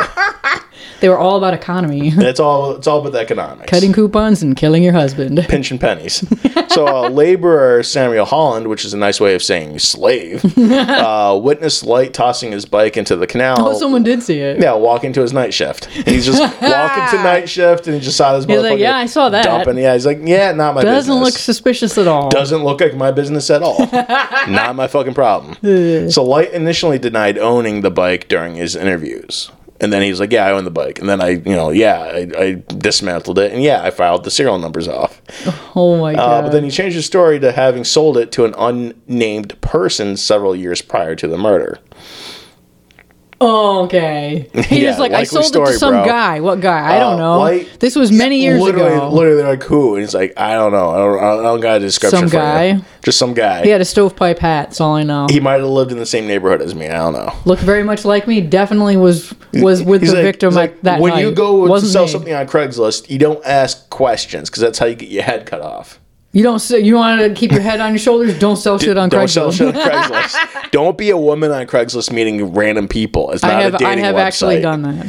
They were all about economy, it's all it's all about the economics. cutting coupons and killing your husband. pinching pennies. so, uh, laborer Samuel Holland, which is a nice way of saying slave, uh, witnessed Light tossing his bike into the canal. Oh, someone did see it. Yeah, walking to his night shift. And he's just walking to night shift, and he just saw this. He's like, "Yeah, I saw that." Dumping. Yeah, he's like, yeah, not my Doesn't look suspicious at all. Doesn't look like my business at all. not my fucking problem. so Light initially denied owning the bike during his interviews. And then he was like, "Yeah, I own the bike." And then I, you know, yeah, I, I dismantled it, and yeah, I filed the serial numbers off. oh my Uh, god. but then he changed his story to having sold it to an unnamed person several years prior to the murder. Oh, okay. He Yeah, just like I sold it to some bro. guy. What guy? I Uh, don't know. Light- this was many years literally, ago. Literally, like, who? And he's like, I don't know. I don't, I don't got a description Some for you. guy? Just some guy. He had a stovepipe hat. That's all I know. He might have lived in the same neighborhood as me. I don't know. Looked very much like me. Definitely was was with He's the like- victim like, that time. when night. you go Wasn't to sell me. something on Craigslist, you don't ask questions because that's how you get your head cut off. You don't. Say, you want to keep your head on your shoulders. Don't sell shit on don't Craigslist. sell shit on Craigslist. don't be a woman on Craigslist meeting random people. It's not a dating app. I have. a I dating have website. actually done that.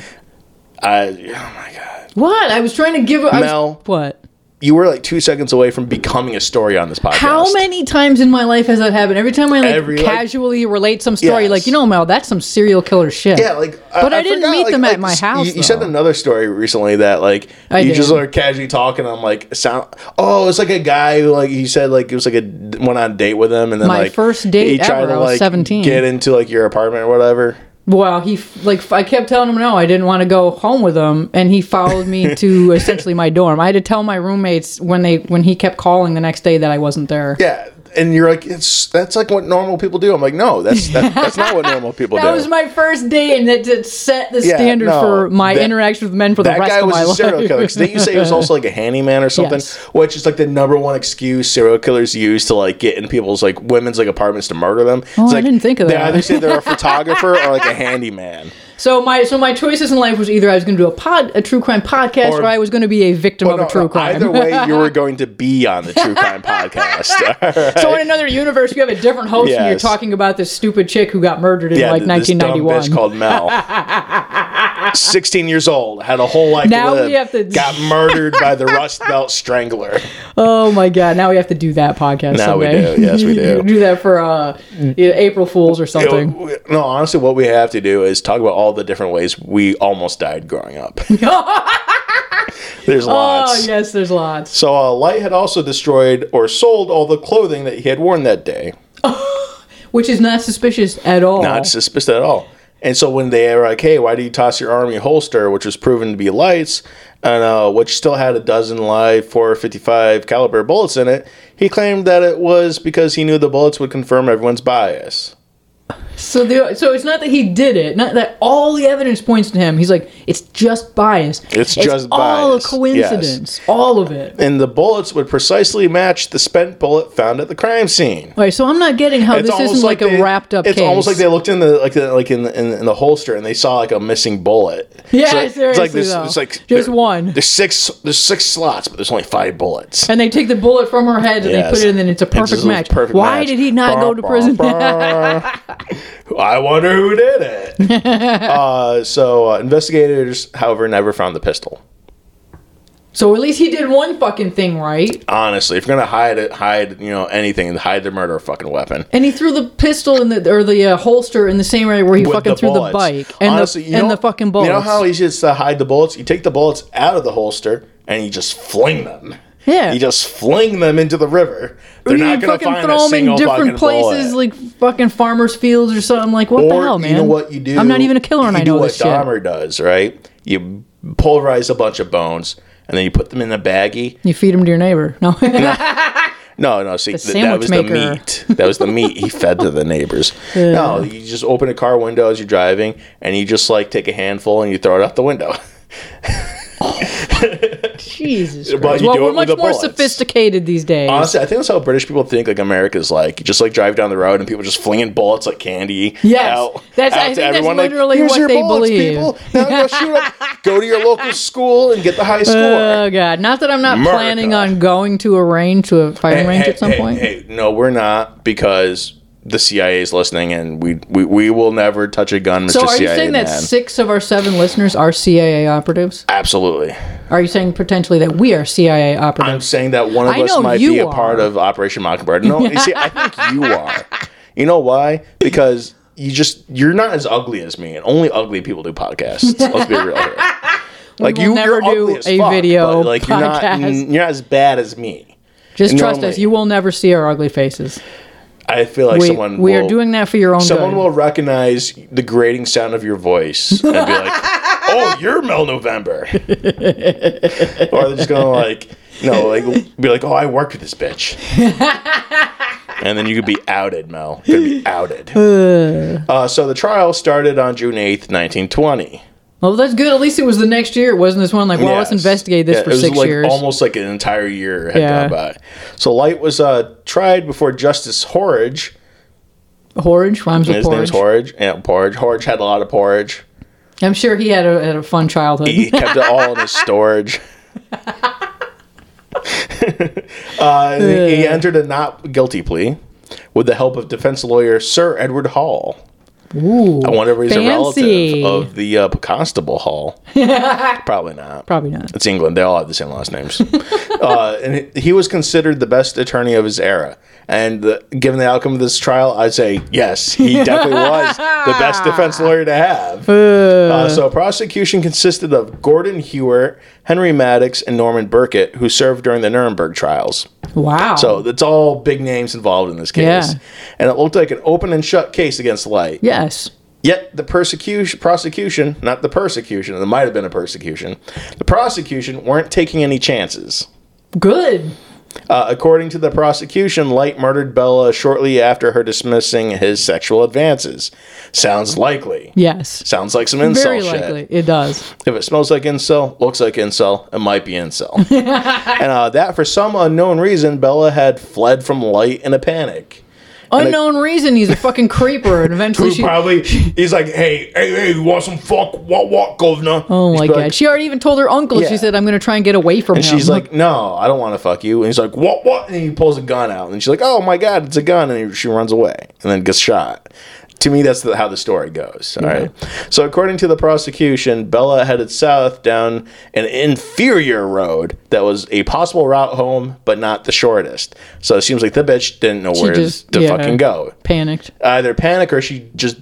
I, oh my god. What? I was trying to give. I was- Mel. what? You were like two seconds away from becoming a story on this podcast. How many times in my life has that happened? Every time I like Every, like- casually relate some story, Yes. like you know, Mel, that's some serial killer shit. Yeah, like, But I didn't meet them at my house, You, you said another story recently that like I you just did. like casually talking. I'm like, sound. Oh, it's like a guy who like he said like it was like a went on a date with him, and then My like first date he tried ever, to I like 17. get into like your apartment or whatever. Well, he like I kept telling him no, I didn't want to go home with him, and he followed me to essentially my dorm. I had to tell my roommates when they when he kept calling the next day that I wasn't there. Yeah, and you're like, it's that's like what normal people do. I'm like, no, that's that, that's not what normal people That do. That was my first date, and that, set the Yeah, standard no, for my that- interaction with men for the rest of my life. that guy was a serial killer. didn't you say he was also like a handyman or something? Yes. Which is like the number one excuse serial killers use to like get in people's like women's like apartments to murder them. Oh, It's I like, didn't think of that. They either say they're a photographer or like a handyman. So my so my choices in life was either I was going to do a pod a true crime podcast or, Or- I was going to be a victim Well, of a true no, crime. Either way, you were going to be on the True Crime Podcast. so in another universe, you have a different host, and you're talking about this stupid chick who got murdered in yeah, like th- this dumb 1991. bitch called Mel. 16 years old, had a whole life Now to live. we have to- Got murdered by the Rust Belt Strangler. oh my god! Now we have to do that podcast. Now we do. Yes, we do. do that for uh, April Fools or You something. know, no, honestly, what we have to do is talk about all the different ways we almost died growing up. There's oh lots. yes, there's lots. So, uh, Light had also destroyed or sold all the clothing that he had worn that day. Which is not suspicious at all. Not suspicious at all. And so when they were like, "Hey, why do you toss your army holster?" which was proven to be Light's, and uh, which still had a dozen live 455 caliber bullets in it, he claimed that it was because he knew the bullets would confirm everyone's bias. So the, so it's not that he did it. Not that all the evidence points to him. He's like, it's just bias. It's just all bias, a coincidence. All of it. And the bullets would precisely match the spent bullet found at the crime scene. All right, so I'm not getting how this isn't like, they- a wrapped up It's case. almost like they looked in the like the, like in the, in, in the holster and they saw like a missing bullet. Yeah, It's like, it's seriously, like this. though. It's like Just there- one. There's six. There's six slots, but there's only five bullets. and they take the bullet from her head and Yes. they put it in, and it's a It's perfect a match. perfect Why match. did he not go to Bah, prison? bah, bah. I wonder who did it. uh, so uh, investigators, however, never found the pistol. So at least he did one fucking thing right. Honestly, if you're gonna hide it, hide you know anything, hide the murder fucking weapon. And he threw the pistol in the or the uh, holster in the same area where he With fucking the threw bullets. the bike and Honestly, the and know- the fucking bullets. You know how he just hide the bullets? You take the bullets out of the holster and you just fling them. Yeah. You just fling them into the river. They're you not gonna fucking find throw a them in different places, bullet. like fucking farmers' fields or something. Like what the hell, man? you know what you do? I'm not even a killer, and I do know what this shit. Dahmer does, right? You pulverize a bunch of bones and then you put them in a baggie. You feed them to your neighbor. No. No, no. See, th- that was maker. the meat. That was the meat he fed to the neighbors. No, you just open a car window as you're driving, and you just like take a handful and you throw it out the window. Oh. Jesus But Christ. you Well, we're much more bullets. sophisticated these days. Honestly, I think that's how British people think like America's like. You just like drive down the road and people just flinging bullets like candy. Yes. out, That's- I out think to that's everyone, like, literally "Here's what your they bullets, believe." People. Now go shoot up. Go to your local school and get the high oh, score. Oh god! Not that I'm not America. planning on going to a range to a firing range hey, at some hey, point. Hey, no, we're not because the CIA is listening, and we we, we will never touch a gun, Mr. so are you CIA saying that six of our seven listeners are CIA operatives? Absolutely. Are you saying potentially that we are CIA operatives? I'm saying that one of I us might be a are. part of Operation Mockingbird. No, you see, I think you are. You know why? Because you just you're not as ugly as me, and only ugly people do podcasts. Let's be real here. Like you, never you're do ugly as a fuck, video but, like you're not you're not as bad as me. Just trust normally- us. You will never see our ugly faces. I feel like We, someone we will, are doing that for your own Someone good. will recognize the grating sound of your voice and be like, "Oh, you're Mel November," or they're just gonna like, no, like be like, "Oh, I work with this bitch," and then you could be outed, Mel. You could be outed. Uh, so the trial started on June eighth, nineteen twenty. well, that's good. At least it was the next year. It wasn't this one like, well, let's investigate this Yeah, for it was six like years. Almost like an entire year had Yeah. gone by. So Light was uh, tried before Justice Horridge. Horridge rhymes with His name's. Horridge. Yeah, porridge. Horridge had a lot of porridge. I'm sure he had a, had a fun childhood. He kept it all in his storage. uh, he entered a not guilty plea with the help of defense lawyer Sir Edward Hall. Ooh, I wonder if he's fancy. a relative of the uh, Constable Hall. Probably not. Probably not. It's England. They all have the same last names. uh, and he was considered the best attorney of his era. And the, given the outcome of this trial, I'd say yes, he definitely was the best defense lawyer to have. Uh, so, prosecution consisted of Gordon Hewart, Henry Maddocks, and Norman Birkett, who served during the Nuremberg trials. Wow. So, it's all big names involved in this case. Yeah. And it looked like an open and shut case against Light. yes. Yet the persecution, prosecution, not the persecution, there might have been a persecution. The prosecution weren't taking any chances. Good. Uh, according to the prosecution, Light murdered Bella shortly after her dismissing his sexual advances. Sounds likely. Yes. Sounds like some incel Very shit. likely. It does. If it smells like incel, looks like incel, it might be incel. and uh, that, for some unknown reason, Bella had fled from Light in a panic. Unknown reason he's a fucking creeper, and eventually she. probably he's like, hey, hey, hey, you want some fuck? What, what, governor? Oh my like- god! She already even told her uncle. Yeah. She said, "I'm going to try and get away from And him." she's like, no, I don't want to fuck you. And he's like, what, what? And he pulls a gun out. And she's like, oh my God, it's a gun. And he, she runs away and then gets shot. To me, that's the, how the story goes. All right. So, according to the prosecution, Bella headed south down an inferior road that was a possible route home, but not the shortest. So, it seems like the bitch didn't know where just- to yeah. fucking go. panicked. Either panic or she just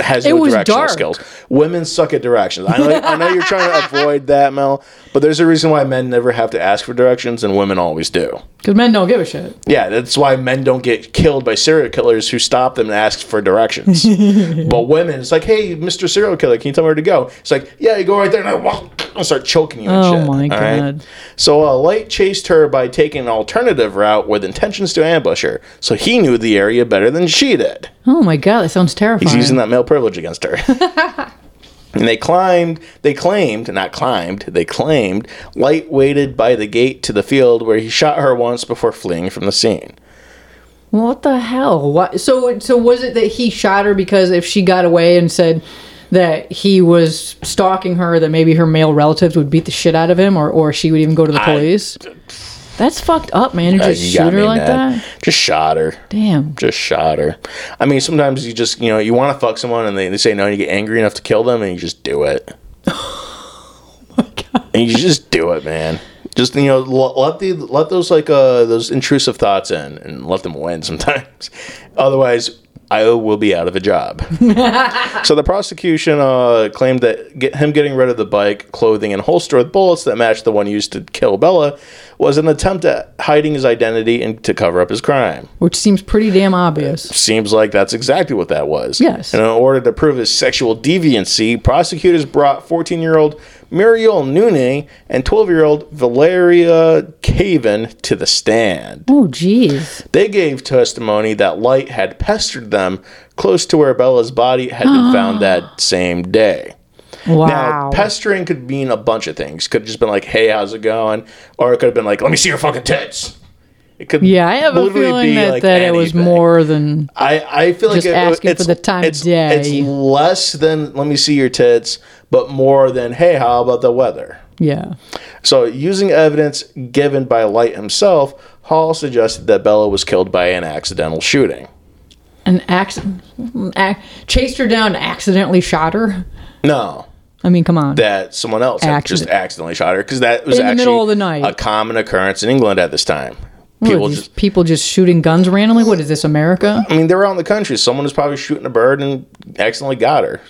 has It no directional dark. skills. Women suck at directions. I know, I know you're trying to avoid that, Mel, but there's a reason why men never have to ask for directions and women always do. Because men don't give a shit. Yeah, that's why men don't get killed by serial killers who stop them and ask for directions. but women, it's like, hey, Mr. Serial Killer, can you tell me where to go? It's like, yeah, you go right there, and I walk, I'll start choking you and Oh shit. my all right? God. So uh, Light chased her by taking an alternative route with intentions to ambush her. So he knew the area better than she did. Oh my god, that sounds terrifying. He's using that male privilege against her. and they climbed, they claimed, not climbed, they claimed, Light waited by the gate to the field where he shot her once before fleeing from the scene. What the hell? What? So, so was it that he shot her because if she got away and said that he was stalking her, that maybe her male relatives would beat the shit out of him, or or she would even go to the I- police? That's fucked up, man. You Uh, just you shoot her like man. that? Just shot her. Damn. Just shot her. I mean, sometimes you just, you know, you want to fuck someone and they, they say no, and you get angry enough to kill them and you just do it. Oh my god. and you just do it, man. Just you know, let the let those like uh those intrusive thoughts in and let them win sometimes. Otherwise, I will be out of a job. so the prosecution uh, claimed that get him getting rid of the bike, clothing, and holster with bullets that matched the one used to kill Bella was an attempt at hiding his identity and to cover up his crime. Which seems pretty damn obvious. Uh, seems like that's exactly what that was. Yes. And in order to prove his sexual deviancy, prosecutors brought 14 year old Muriel Nune and 12 year old Valeria Caven to the stand. Oh, jeez. They gave testimony that Light had pestered them close to where Bella's body had been found that same day. Wow. Now, pestering could mean a bunch of things. Could have just been like, "Hey, how's it going?" Or it could have been like, "Let me see your fucking tits." It could yeah, I have a feeling that, like, that it was more than. I, I feel Just like it, asking it's, for the time of it's, day. It's less than "Let me see your tits," but more than "Hey, how about the weather?" Yeah. So, using evidence given by Light himself, Hall suggested that Bella was killed by an accidental shooting. An accident. Ac- chased her down, and accidentally shot her. No, I mean, come on. that someone else just accidentally shot her because that was In the actually middle of the night. a common occurrence in England at this time. What, People just, people just shooting guns randomly. What is this, America? I mean, they're out in the country. Someone was probably shooting a bird and accidentally got her.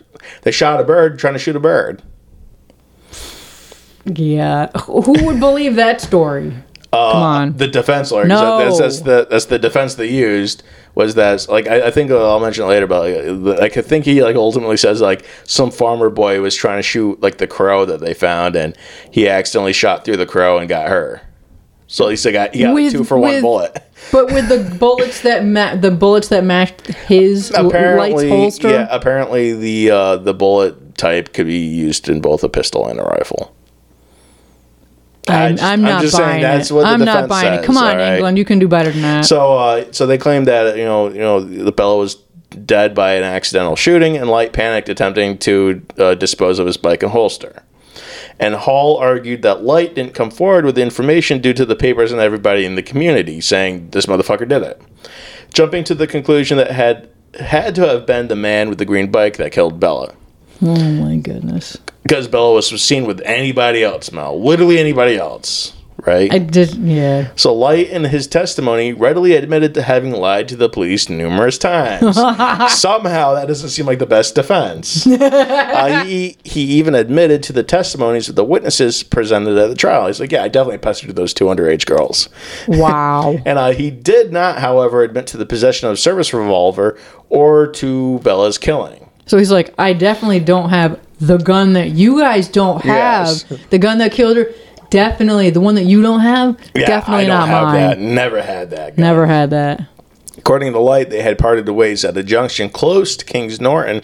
They shot a bird trying to shoot a bird. Yeah. Who would believe that story? Come on. The defense lawyer. 'cause No. That's, that's the that's the defense they used was that like I, I think I'll mention it later, but like, like I think he like ultimately says like some farmer boy was trying to shoot like the crow that they found and he accidentally shot through the crow and got her. So at least they got he got With- two for one bullet. But with the bullets that ma- the bullets that matched his apparently, holster. yeah. Apparently, the uh, the bullet type could be used in both a pistol and a rifle. I'm, just- I'm I'm not saying buying it. I'm not buying it. Come on, right? England, you can do better than that. So, uh, so they claimed that you know, you know, the Bella was dead by an accidental shooting, and Light panicked, attempting to uh, dispose of his bike and holster. And Hall argued that Light didn't come forward with the information due to the papers and everybody in the community saying this motherfucker did it, jumping to the conclusion that had had to have been the man with the green bike that killed Bella. Oh my goodness. Because Bella was seen with anybody else, Mel. Literally anybody else, right? I did. Yeah. So Light, in his testimony, readily admitted to having lied to the police numerous times. Somehow, that doesn't seem like the best defense. uh, he, he even admitted to the testimonies of the witnesses presented at the trial. He's like, "Yeah, I definitely pestered those two underage girls." Wow. And uh, he did not, however, admit to the possession of a service revolver or to Bella's killing. So he's like, I definitely don't have the gun that you guys don't have. Yes. The gun that killed her. Definitely the one that you don't have. Yeah, definitely I don't not have mine. that. Never had that. guy. Never had that. According to Light, they had parted the ways at a junction close to Kings Norton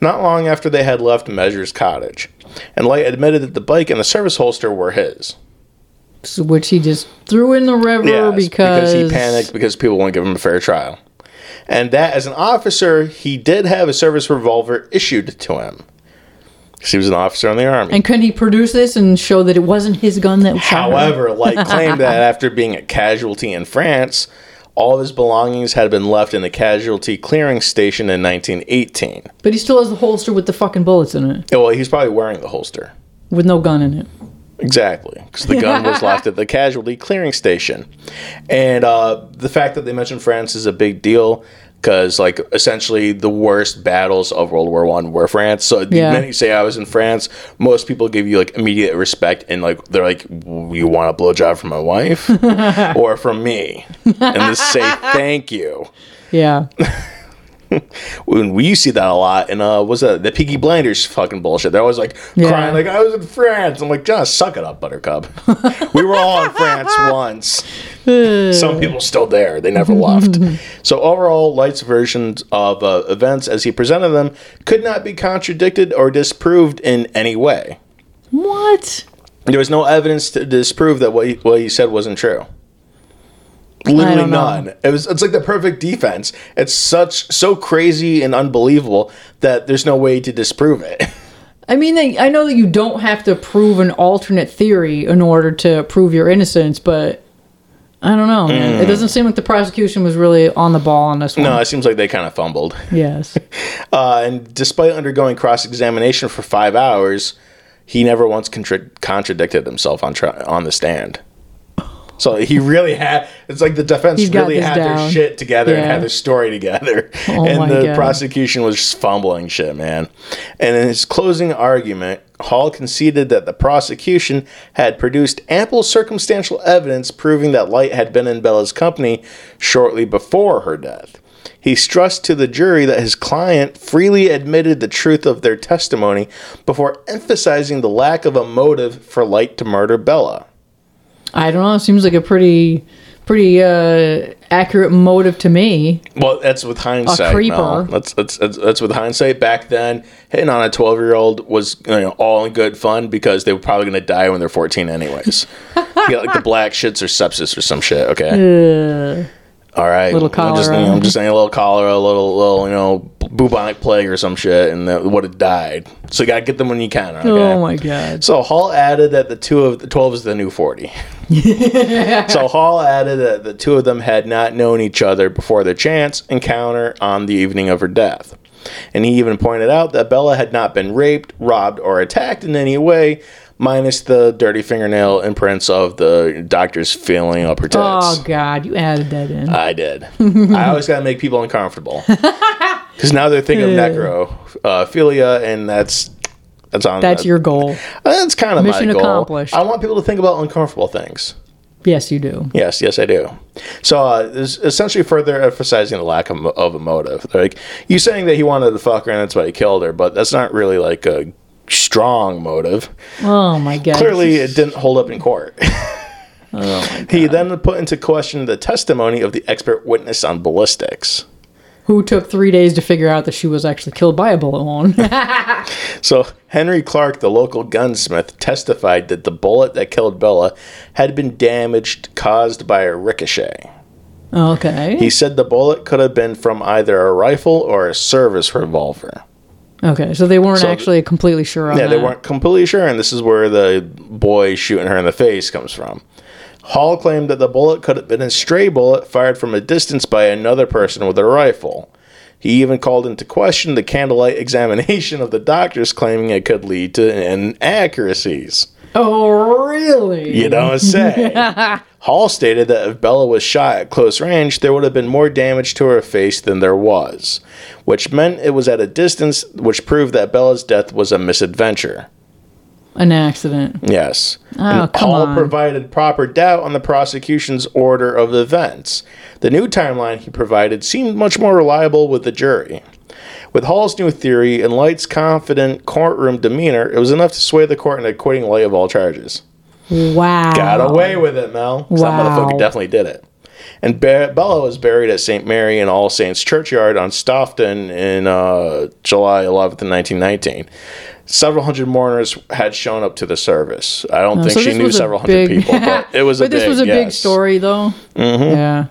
not long after they had left Measures Cottage. And Light admitted that the bike and the service holster were his. Which he just threw in the river Yes, because, he panicked because people wouldn't give him a fair trial. And that, as an officer, he did have a service revolver issued to him. 'Cause he was an officer in the army. And couldn't he produce this and show that it wasn't his gun that shot her? However, Light claimed that after being a casualty in France, all of his belongings had been left in the casualty clearing station in 1918. But he still has the holster with the fucking bullets in it, Oh Well, he's probably wearing the holster. with no gun in it. Exactly, because the gun was left at the casualty clearing station, and uh, the fact that they mentioned France is a big deal because, like, essentially the worst battles of World War One were France. So Yeah. you say I was in France, most people give you like immediate respect and like they're like, "You want a blowjob from my wife or from me?" And just say thank you. Yeah. when we see that a lot and uh was that the Peaky Blinders fucking bullshit. They're always like Yeah. crying like I was in France. I'm like, just suck it up, Buttercup. we were all in France once. Some people still there. They never left. so overall, Light's versions of uh, events as he presented them could not be contradicted or disproved in any way. What? There was no evidence to disprove that what he, what he said wasn't true. Literally none. It was it's like the perfect defense. It's such so crazy and unbelievable that there's no way to disprove it. I mean, I I know that you don't have to prove an alternate theory in order to prove your innocence, but I don't know, man. It doesn't seem like the prosecution was really on the ball on this one. Mm. no, it seems like they kind of fumbled. Yes. Uh, and despite undergoing cross examination for five hours, he never once contra- contradicted himself on tri- on the stand. So he really had. It's like the defense He's got really this had down. their shit together and Yeah. had their story together, Oh and my the God. prosecution was just fumbling shit, man. And in his closing argument, Hall conceded that the prosecution had produced ample circumstantial evidence proving that Light had been in Bella's company shortly before her death. He stressed to the jury that his client freely admitted the truth of their testimony before emphasizing the lack of a motive for Light to murder Bella. I don't know. It seems like a pretty, pretty uh, accurate motive to me. Well, that's with hindsight. A creeper. Mel. That's, that's that's that's with hindsight. Back then, hitting on a twelve year old was you know all in good fun because they were probably going to die when they're fourteen anyways. you like the black shits or sepsis or some shit. Okay. All right. Little I'm just, you know. I'm just saying a little cholera, a little little you know bubonic plague or some shit, and that would have died. So you got to get them when you can. Okay? Oh my god. So Hall added that the two of the twelve is the new forty. so Hall added that the two of them had not known each other before their chance encounter on the evening of her death. And he even pointed out that Bella had not been raped, robbed, or attacked in any way, minus the dirty fingernail imprints of the doctor's feeling up her tits. Oh god, you added that in. I did. I always got to make people uncomfortable because now they're thinking of necrophilia, and that's that's on. That's your goal. That's kind of mission my goal. accomplished. I want people to think about uncomfortable things. Yes, you do. Yes, yes, I do. So, uh, essentially further emphasizing the lack of, of a motive. Like you saying that he wanted to fuck her and that's why he killed her, but that's not really like a strong motive. Oh my god. Clearly, it didn't hold up in court. Oh he then put into question the testimony of the expert witness on ballistics. Who took three days to figure out that she was actually killed by a bullet wound? So, Henry Clark, the local gunsmith, testified that the bullet that killed Bella had been damaged caused by a ricochet. okay. He said the bullet could have been from either a rifle or a service revolver. Okay, so they weren't So- actually completely sure on Yeah, that. they weren't completely sure, and this is where the boy shooting her in the face comes from. Hall claimed that the bullet could have been a stray bullet fired from a distance by another person with a rifle. He even called into question the candlelight examination of the doctors, claiming it could lead to inaccuracies. Oh, really? You don't say. Hall stated that if Bella was shot at close range, there would have been more damage to her face than there was, which meant it was at a distance, which proved that Bella's death was a misadventure. An accident. Yes. Oh, And come Hall on. provided proper doubt on the prosecution's order of events. The new timeline he provided seemed much more reliable with the jury. With Hall's new theory and Light's confident courtroom demeanor, it was enough to sway the court into acquitting Light of all charges. Wow. Got away with it, Mel. 'Cause That motherfucker definitely did it. And Be- Bella was buried at St. Mary and All Saints Churchyard on Stoughton in uh, July 11th, 1919. Several hundred mourners had shown up to the service. I don't think Oh, So she knew several hundred big- people, but it was a But this big, was a big story, though. Mm-hmm. Yeah.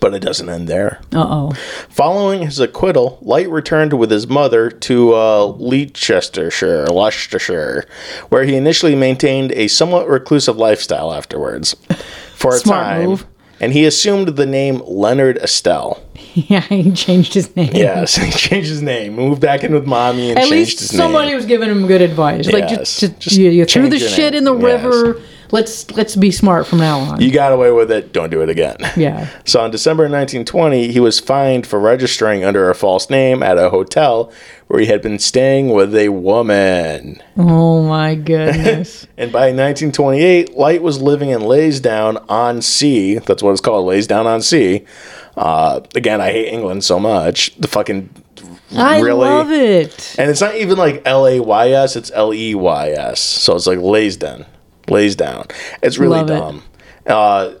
But it doesn't end there. Uh oh. Following his acquittal, Light returned with his mother to uh, Leicestershire, Leicestershire, where he initially maintained a somewhat reclusive lifestyle afterwards. For a Smart time, move. and he assumed the name Leonard Estelle. Yeah, he changed his name. Yes, he changed his name, moved back in with mommy, and At changed least his somebody name. was giving him good advice. Like Yes, just, just, just you, you threw change the your shit name. in the Yes. river. Let's let's be smart from now on. You got away with it. Don't do it again. yeah. So in December 1920, he was fined for registering under a false name at a hotel where he had been staying with a woman. Oh my goodness. And by 1928, Light was living in Leysdown on Sea. That's what it's called, Leysdown on Sea. Uh, again, I hate England so much. The fucking I Really? love it. and it's not even like L A Y S. It's L E Y S. So it's like Leysdown, Leysdown. It's really Love it. dumb. Uh,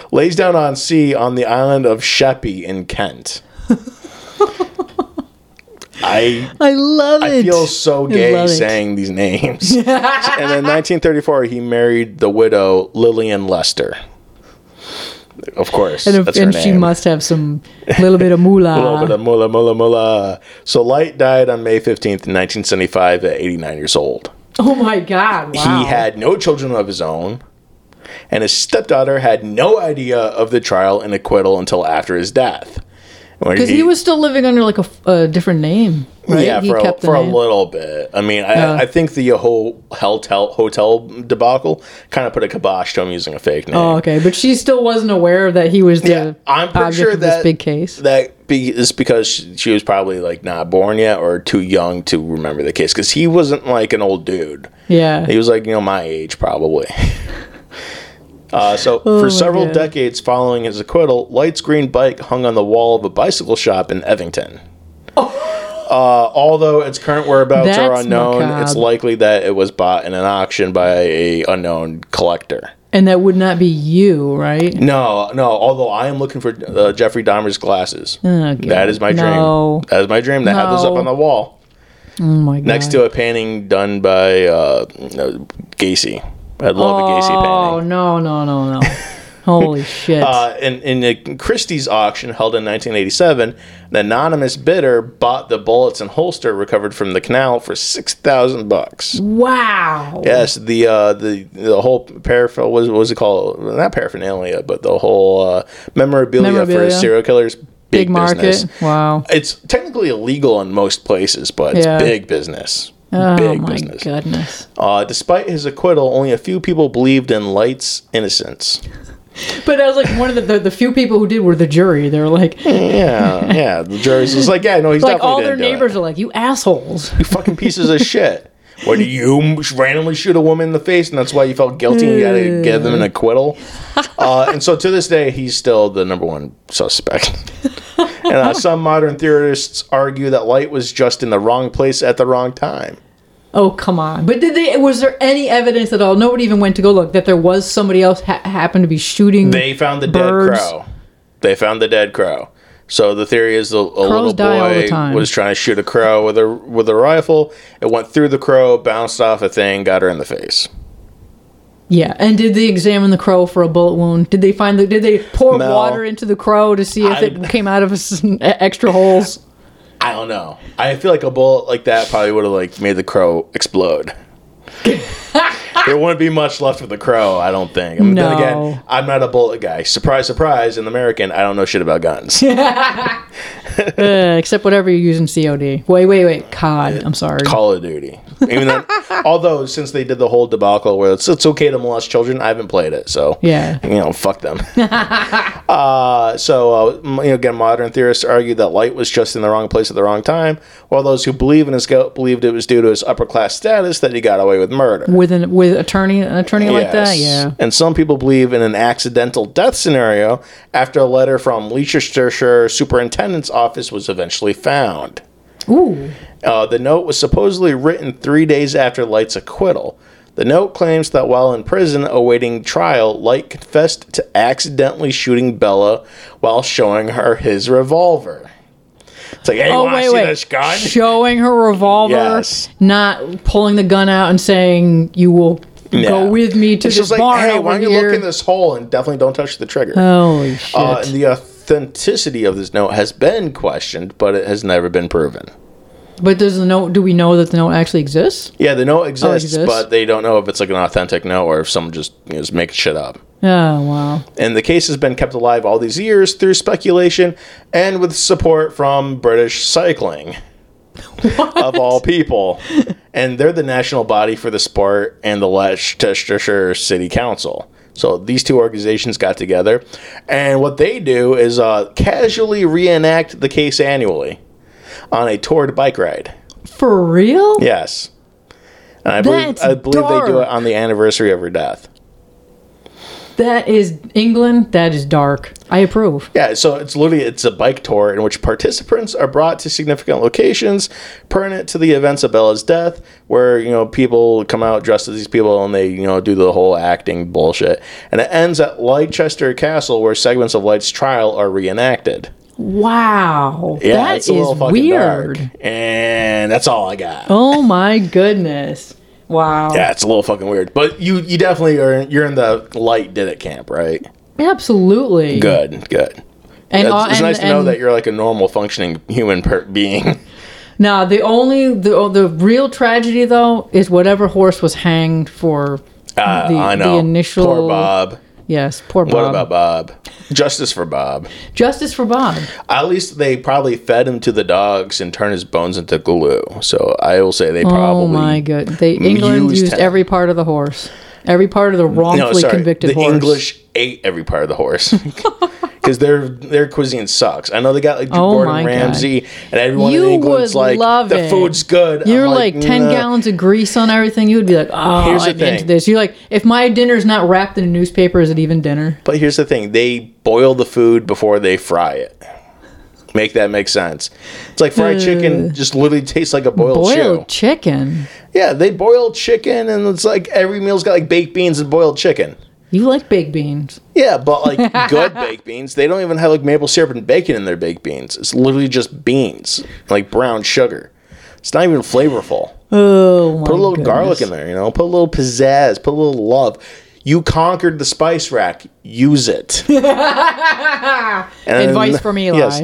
lays down on sea on the island of Sheppey in Kent. I I love it. I feel so gay saying these names. and in 1934, he married the widow Lillian Lester. Of course, And, if, and she must have some little bit of moolah. a little bit of mulla mulla mulla. So Light died on May 15th, 1975, at 89 years old. oh my god! Wow. He had no children of his own, and his stepdaughter had no idea of the trial and acquittal until after his death. Because he, was still living under like a, a different name. Right? Yeah, He for, a, for a little bit. I mean, I, Yeah. I think the uh, whole hotel hotel debacle kind of put a kibosh to him using a fake name. Oh, okay. But she still wasn't aware that he was the Yeah, I'm pretty sure that this big case. that be, is because she, she was probably like not born yet or too young to remember the case because he wasn't like an old dude. yeah. He was like you know my age probably. Uh, so Oh for several God. decades following his acquittal, Light's green bike hung on the wall of a bicycle shop in Evington. Uh, although its current whereabouts are Oh. Unknown, macabre. it's likely that it was bought in an auction by a unknown collector. and that would not be you, right? No, no. Although I am looking for uh, Jeffrey Dahmer's glasses. Oh, that is my dream. No. That is my dream. They have those up on the wall Oh my god. next to a painting done by uh, uh, Gacy. I love a Gacy Oh painting. no no no no! Holy shit! Uh, in, in the Christie's auction held in 1987, an anonymous bidder bought the bullets and holster recovered from the canal for six thousand bucks. wow. Yes, the uh, the the whole paraphernalia was what was it called? Not paraphernalia, but the whole uh, memorabilia, for Memorabilia. serial killers. Big, Big market. business. Wow. It's technically illegal in most places, but it's big business. Oh big my business. goodness. Uh, despite his acquittal, only a few people believed in Light's innocence. But I was like one of the, the the few people who did were the jury. They were like Yeah, yeah. The jury's just like, yeah, no, he's like all their neighbors are like you assholes. You fucking pieces of shit. What do you randomly shoot a woman in the face, and that's why you felt guilty? and You got to give them an acquittal. Uh, and so to this day, he's still the number one suspect. and uh, some modern theorists argue that Light was just in the wrong place at the wrong time. Oh come on! But did they? Was there any evidence at all? Nobody even went to go look that there was somebody else ha- happened to be shooting. They found the Birds. dead crow. They found the dead crow. So the theory is the, a little die all the boy was trying to shoot a crow with a with a rifle. It went through the crow, bounced off a thing, got her in the face. yeah, and did they examine the crow for a bullet wound? Did they find the? Did they pour No. water into the crow to see if I- it came out of extra holes? I don't know. I feel like a bullet like that probably would have like made the crow explode. there wouldn't be much left of the crow, I don't think. I mean, Then No. again, I'm not a bullet guy. Surprise, surprise! An American, I don't know shit about guns. Uh, except whatever you use in COD. Wait, wait, wait. COD. I'm sorry. Call of Duty. Even though, although since they did the whole debacle where it's it's okay to molest children, I haven't played it, so Yeah. you know, fuck them. uh, so uh, you know, again, modern theorists argue that Light was just in the wrong place at the wrong time, while those who believe in his guilt believed it was due to his upper class status that he got away with murder. With an with attorney an attorney like that, yeah. And some people believe in an accidental death scenario after a letter from Leicestershire Superintendent's office was eventually found. Ooh. Uh, the note was supposedly written three days after Light's acquittal. The note claims that while in prison awaiting trial, Light confessed to accidentally shooting Bella while showing her his revolver. It's like, hey, Oh wait, see wait. this gun? Showing her revolver, Yes. not pulling the gun out and saying you will Yeah. go with me to It's this like, bar hey, why don't you here. look in this hole and definitely don't touch the trigger. Holy shit! Uh, and the authenticity of this note has been questioned, but it has never been proven. but does the note? Do we know that the note actually exists? Yeah, the note exists, oh, exists? but they don't know if it's like an authentic note or if someone just you know, is making shit up. Oh wow! And the case has been kept alive all these years through speculation and with support from British Cycling, of all people. And they're the national body for the sport and the Leicestershire City Council. So these two organizations got together, and what they do is uh, casually reenact the case annually on a toured bike ride. For real? Yes. And I believe, I believe they do it on the anniversary of her death. That is England. That is dark. I approve. Yeah, so it's literally it's a bike tour in which participants are brought to significant locations pertinent to the events of Bella's death, where you know people come out dressed as these people and they you know do the whole acting bullshit, and it ends at Leicester Castle where segments of Light's trial are reenacted. Wow. Yeah, that it's a little fucking weird. dark, and that's all I got. Oh my goodness. Wow. Yeah, it's a little fucking weird, but you you definitely are you're in the Light did it camp, right? Absolutely. Good, good. And, It's, uh, it's and- nice to know that you're like a normal functioning human per- being. Now the only the oh, the real tragedy though is whatever horse was hanged for Uh, the, I know. the initial Poor Bob. Yes, poor Bob. What about Bob? Justice for Bob. Justice for Bob. At least they probably fed him to the dogs and turned his bones into glue. So I will say they Oh probably. my god. They England used used every part of the horse. Every part of the No, wrongfully sorry. convicted the horse. The English ate every part of the horse. Because their their cuisine sucks. I know they got like Oh Gordon God. Ramsay and everyone You in England's would like the it. food's good. You're I'm like, 10 "Nah." gallons of grease on everything. You would be like, oh, Here's I'm into this. You're like, if my dinner's not wrapped in a newspaper, is it even dinner? But here's the thing: they boil the food before they fry it. Make that make sense. It's like fried chicken just literally tastes like a boiled, Boiled chicken. Yeah, they boil chicken, and it's like every meal's got like baked beans and boiled chicken. You like baked beans. Yeah, but like good baked beans, they don't even have like maple syrup and bacon in their baked beans. It's literally just beans, like brown sugar. It's not even flavorful. Oh, my Put a little goodness. garlic in there, you know. Put a little pizzazz. Put a little love. You conquered the spice rack. Use it. Advice from Eli. Yes,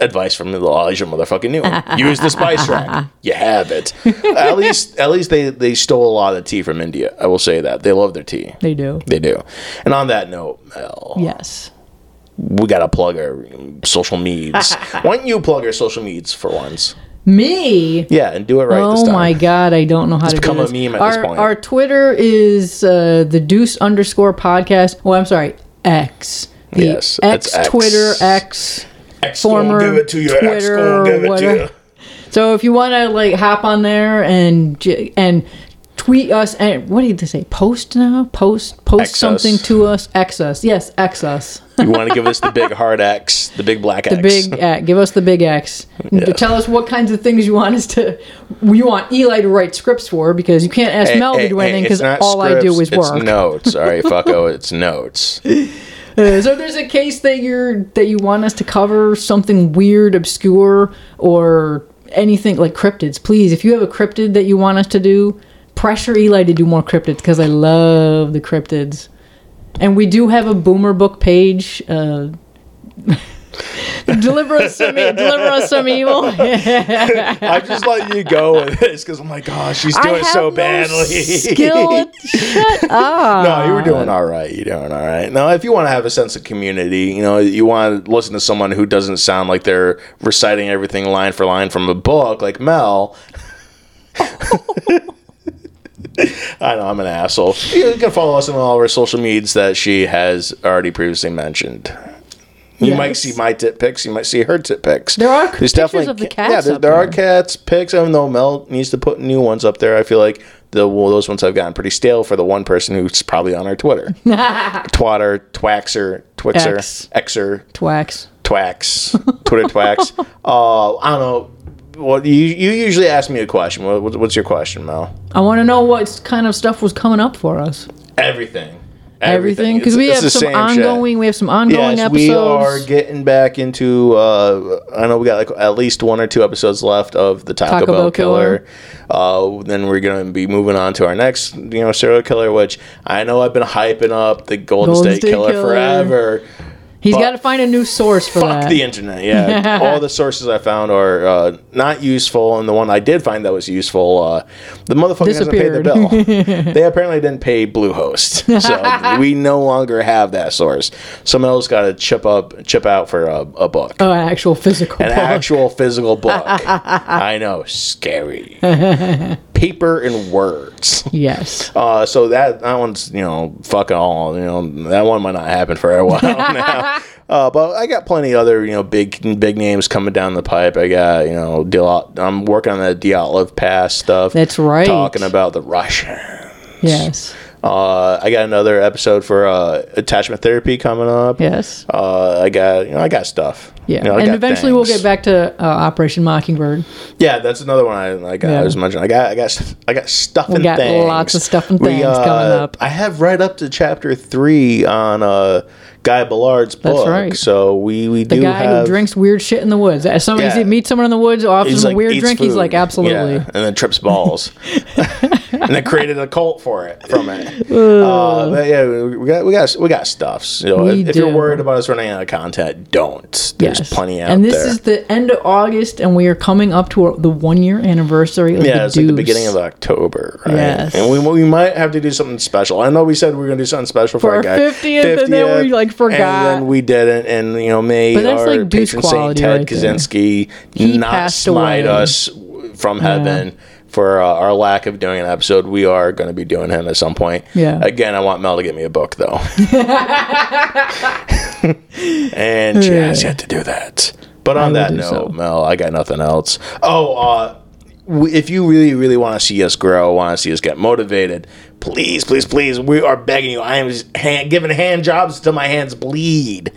advice from Elijah, motherfucking new. Use the spice rack. You have it. at least, at least they they stole a lot of tea from India. I will say that they love their tea. They do. They do. And on that note, Mel, Yes. we gotta plug our social medias. Why don't you plug our social medias for once? Me? Yeah, and do it right this Oh time. my god, I don't know how to become do a meme at our, this point. Our Twitter is uh, the Deuce underscore podcast. Oh, I'm sorry, X. The Yes, X, X. Twitter X. X former give it to you. Twitter gonna give it to you. So if you want to like hop on there and and tweet us and what did they say? Post now? Post post X us. something to us. X us. Yes, X us. You want to give us the big hard X, the big black X. The big X. Give us the big X. Yeah. Tell us what kinds of things you want us to. We want Eli to write scripts for because you can't ask Hey, Mel hey, to do hey, anything because not all I do is work. It's notes. All right, fucko. It's notes. Uh, so there's a case that you're that you want us to cover something weird, obscure, or anything like cryptids, please. If you have a cryptid that you want us to do, pressure Eli to do more cryptids because I love the cryptids. And we do have a boomer book page. Uh, deliver us some, deliver us some evil. I'm just letting you go with this because I'm like, gosh, she's I doing so no badly. skill. Shut up. no, you were doing all right. You're doing all right. Now, if you want to have a sense of community, you know, you want to listen to someone who doesn't sound like they're reciting everything line for line from a book, like Mel. I know I'm an asshole. You can follow us on all of our social medias that she has already previously mentioned. You might see my tit pics. You might see her tit pics. There are pictures of the cats Yeah, there, there are cats pics. Even though Mel needs to put new ones up there, I feel like the well, those ones have gotten pretty stale for the one person who's probably on our Twitter. Twatter, Twaxer, Twixer, X. Xer, Twax. Twax, Twitter Twax. Uh, I don't know. Well, you you usually ask me a question. What, what- what's your question, Mel? I want to know what kind of stuff was coming up for us. Everything. Everything because It's- we have some ongoing. We have some ongoing Yes, episodes. we are getting back into. Uh, I know we got like at least one or two episodes left of the Taco, Taco Bell, Bell killer. Uh, then we're gonna be moving on to our next, you know, serial killer, which I know I've been hyping up the Golden, Golden State, State Killer, Killer. forever. He's got to find a new source for Fuck that. the internet. Yeah, all the sources I found are uh, not useful, and the one I did find that was useful, uh, the motherfucker hasn't paid the bill. they apparently didn't pay Bluehost, so we no longer have that source. Someone else got to chip up, chip out for a, a book, oh, an actual physical. an book. actual physical book. I know, scary. Paper and words. Yes. Uh, so that that one's you know fuck all you know that one might not happen for a while now. Uh, but I got plenty of other you know big big names coming down the pipe. I got you know I'm working on the Dyatlov Pass stuff. That's right. Talking about the Russian. Yes. Uh, I got another episode for uh, attachment therapy coming up. Yes. Uh, I got you know I got stuff. Yeah. You know, and got eventually we'll get back to uh, Operation Mockingbird. Yeah, that's another one I like. Yeah. I was mentioning. I got, I got, I got stuff and got things. lots of stuff and We, things uh, coming up. I have right up to chapter three on uh, Guy Ballard's book. That's right. So we we The do guy have who drinks weird shit in the woods. As somebody Yeah. meets someone in the woods, offers them like, a weird drink, he's like, absolutely. Yeah, and then trips balls, and then created a cult for it from it. Uh, but yeah, we got we got we got stuff. So We if, if you're worried about us running out of content, don't. There's Yes. plenty out And this there. is the end of August, and we are coming up to the one year anniversary of yeah, the it's like the beginning of October, right? Yes. And we, we might have to do something special. I know we said we were going to do something special for, For our guy 50th, and then we, like, forgot. and then we didn't. And you know, may But that's, our like, Deuce patron quality Ted right. Kaczynski He not smite away. us from heaven. For uh, our lack of doing an episode, we are going to be doing him at some point. Yeah. Again, I want Mel to get me a book though, and she has yet to do that. But on that do note, so. Mel, I got nothing else. Oh, uh, w- if you really, really want to see us grow, want to see us get motivated, please, please, please, we are begging you. I am hand, giving hand jobs till my hands bleed.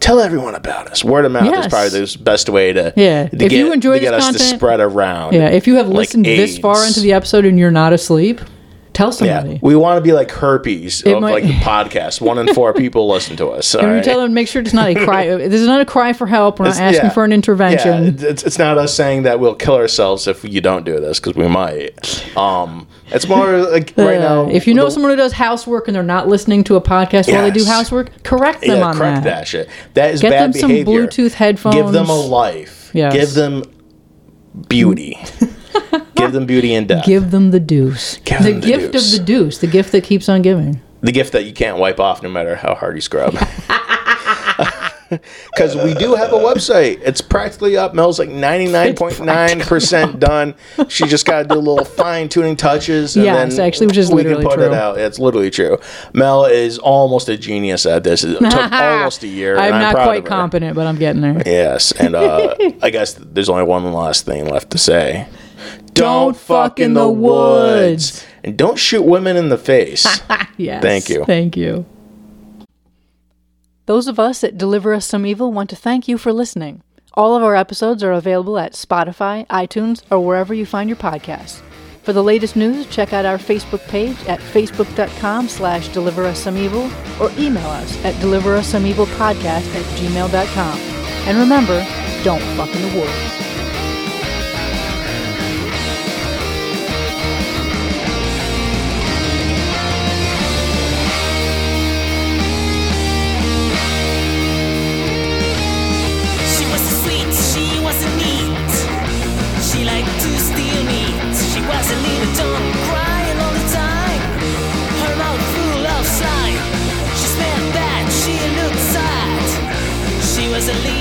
Tell everyone about us. Word of mouth is probably the best way to Yeah. To If get, you enjoy to get us to content- spread around. Yeah, if you have like listened this far into the episode and you're not asleep, tell yeah, somebody. we want to be like herpes of might- like the podcast. One in four people listen to us. And we alright? tell them make sure it's not a cry. this is not a cry for help. We're not It's- asking yeah. for an intervention. Yeah, it's, it's not us saying that we'll kill ourselves if you don't do this because we might. Um, it's more like right Uh, now. if you know the- someone who does housework and they're not listening to a podcast while they do housework, correct them yeah, on correct that. that. shit. That is Get bad them some behavior. Bluetooth headphones. Give them a life. Yes. Give them beauty. Give them beauty and death. Give them the deuce. Give the the gift deuce. of the deuce. The gift that keeps on giving. the gift that you can't wipe off no matter how hard you scrub. Because we do have a website. It's practically up. Mel's like 99.9% done. She just got to do a little fine tuning touches. And Yes, then actually, which is we can literally put it out. It's literally true. Mel is almost a genius at this. It took almost a year. I'm not proud quite competent, but I'm getting there. Yes, and uh, I guess there's only one last thing left to say. Don't fuck in the woods. And don't shoot women in the face. Yes. Thank you. Thank you. Those of us at Deliver Us Some Evil want to thank you for listening. All of our episodes are available at Spotify, iTunes, or wherever you find your podcasts. For the latest news, check out our Facebook page at facebook.com slash deliver us some evil or email us at deliver us some evil podcast at gmail.com. And remember, don't fuck in the woods. easily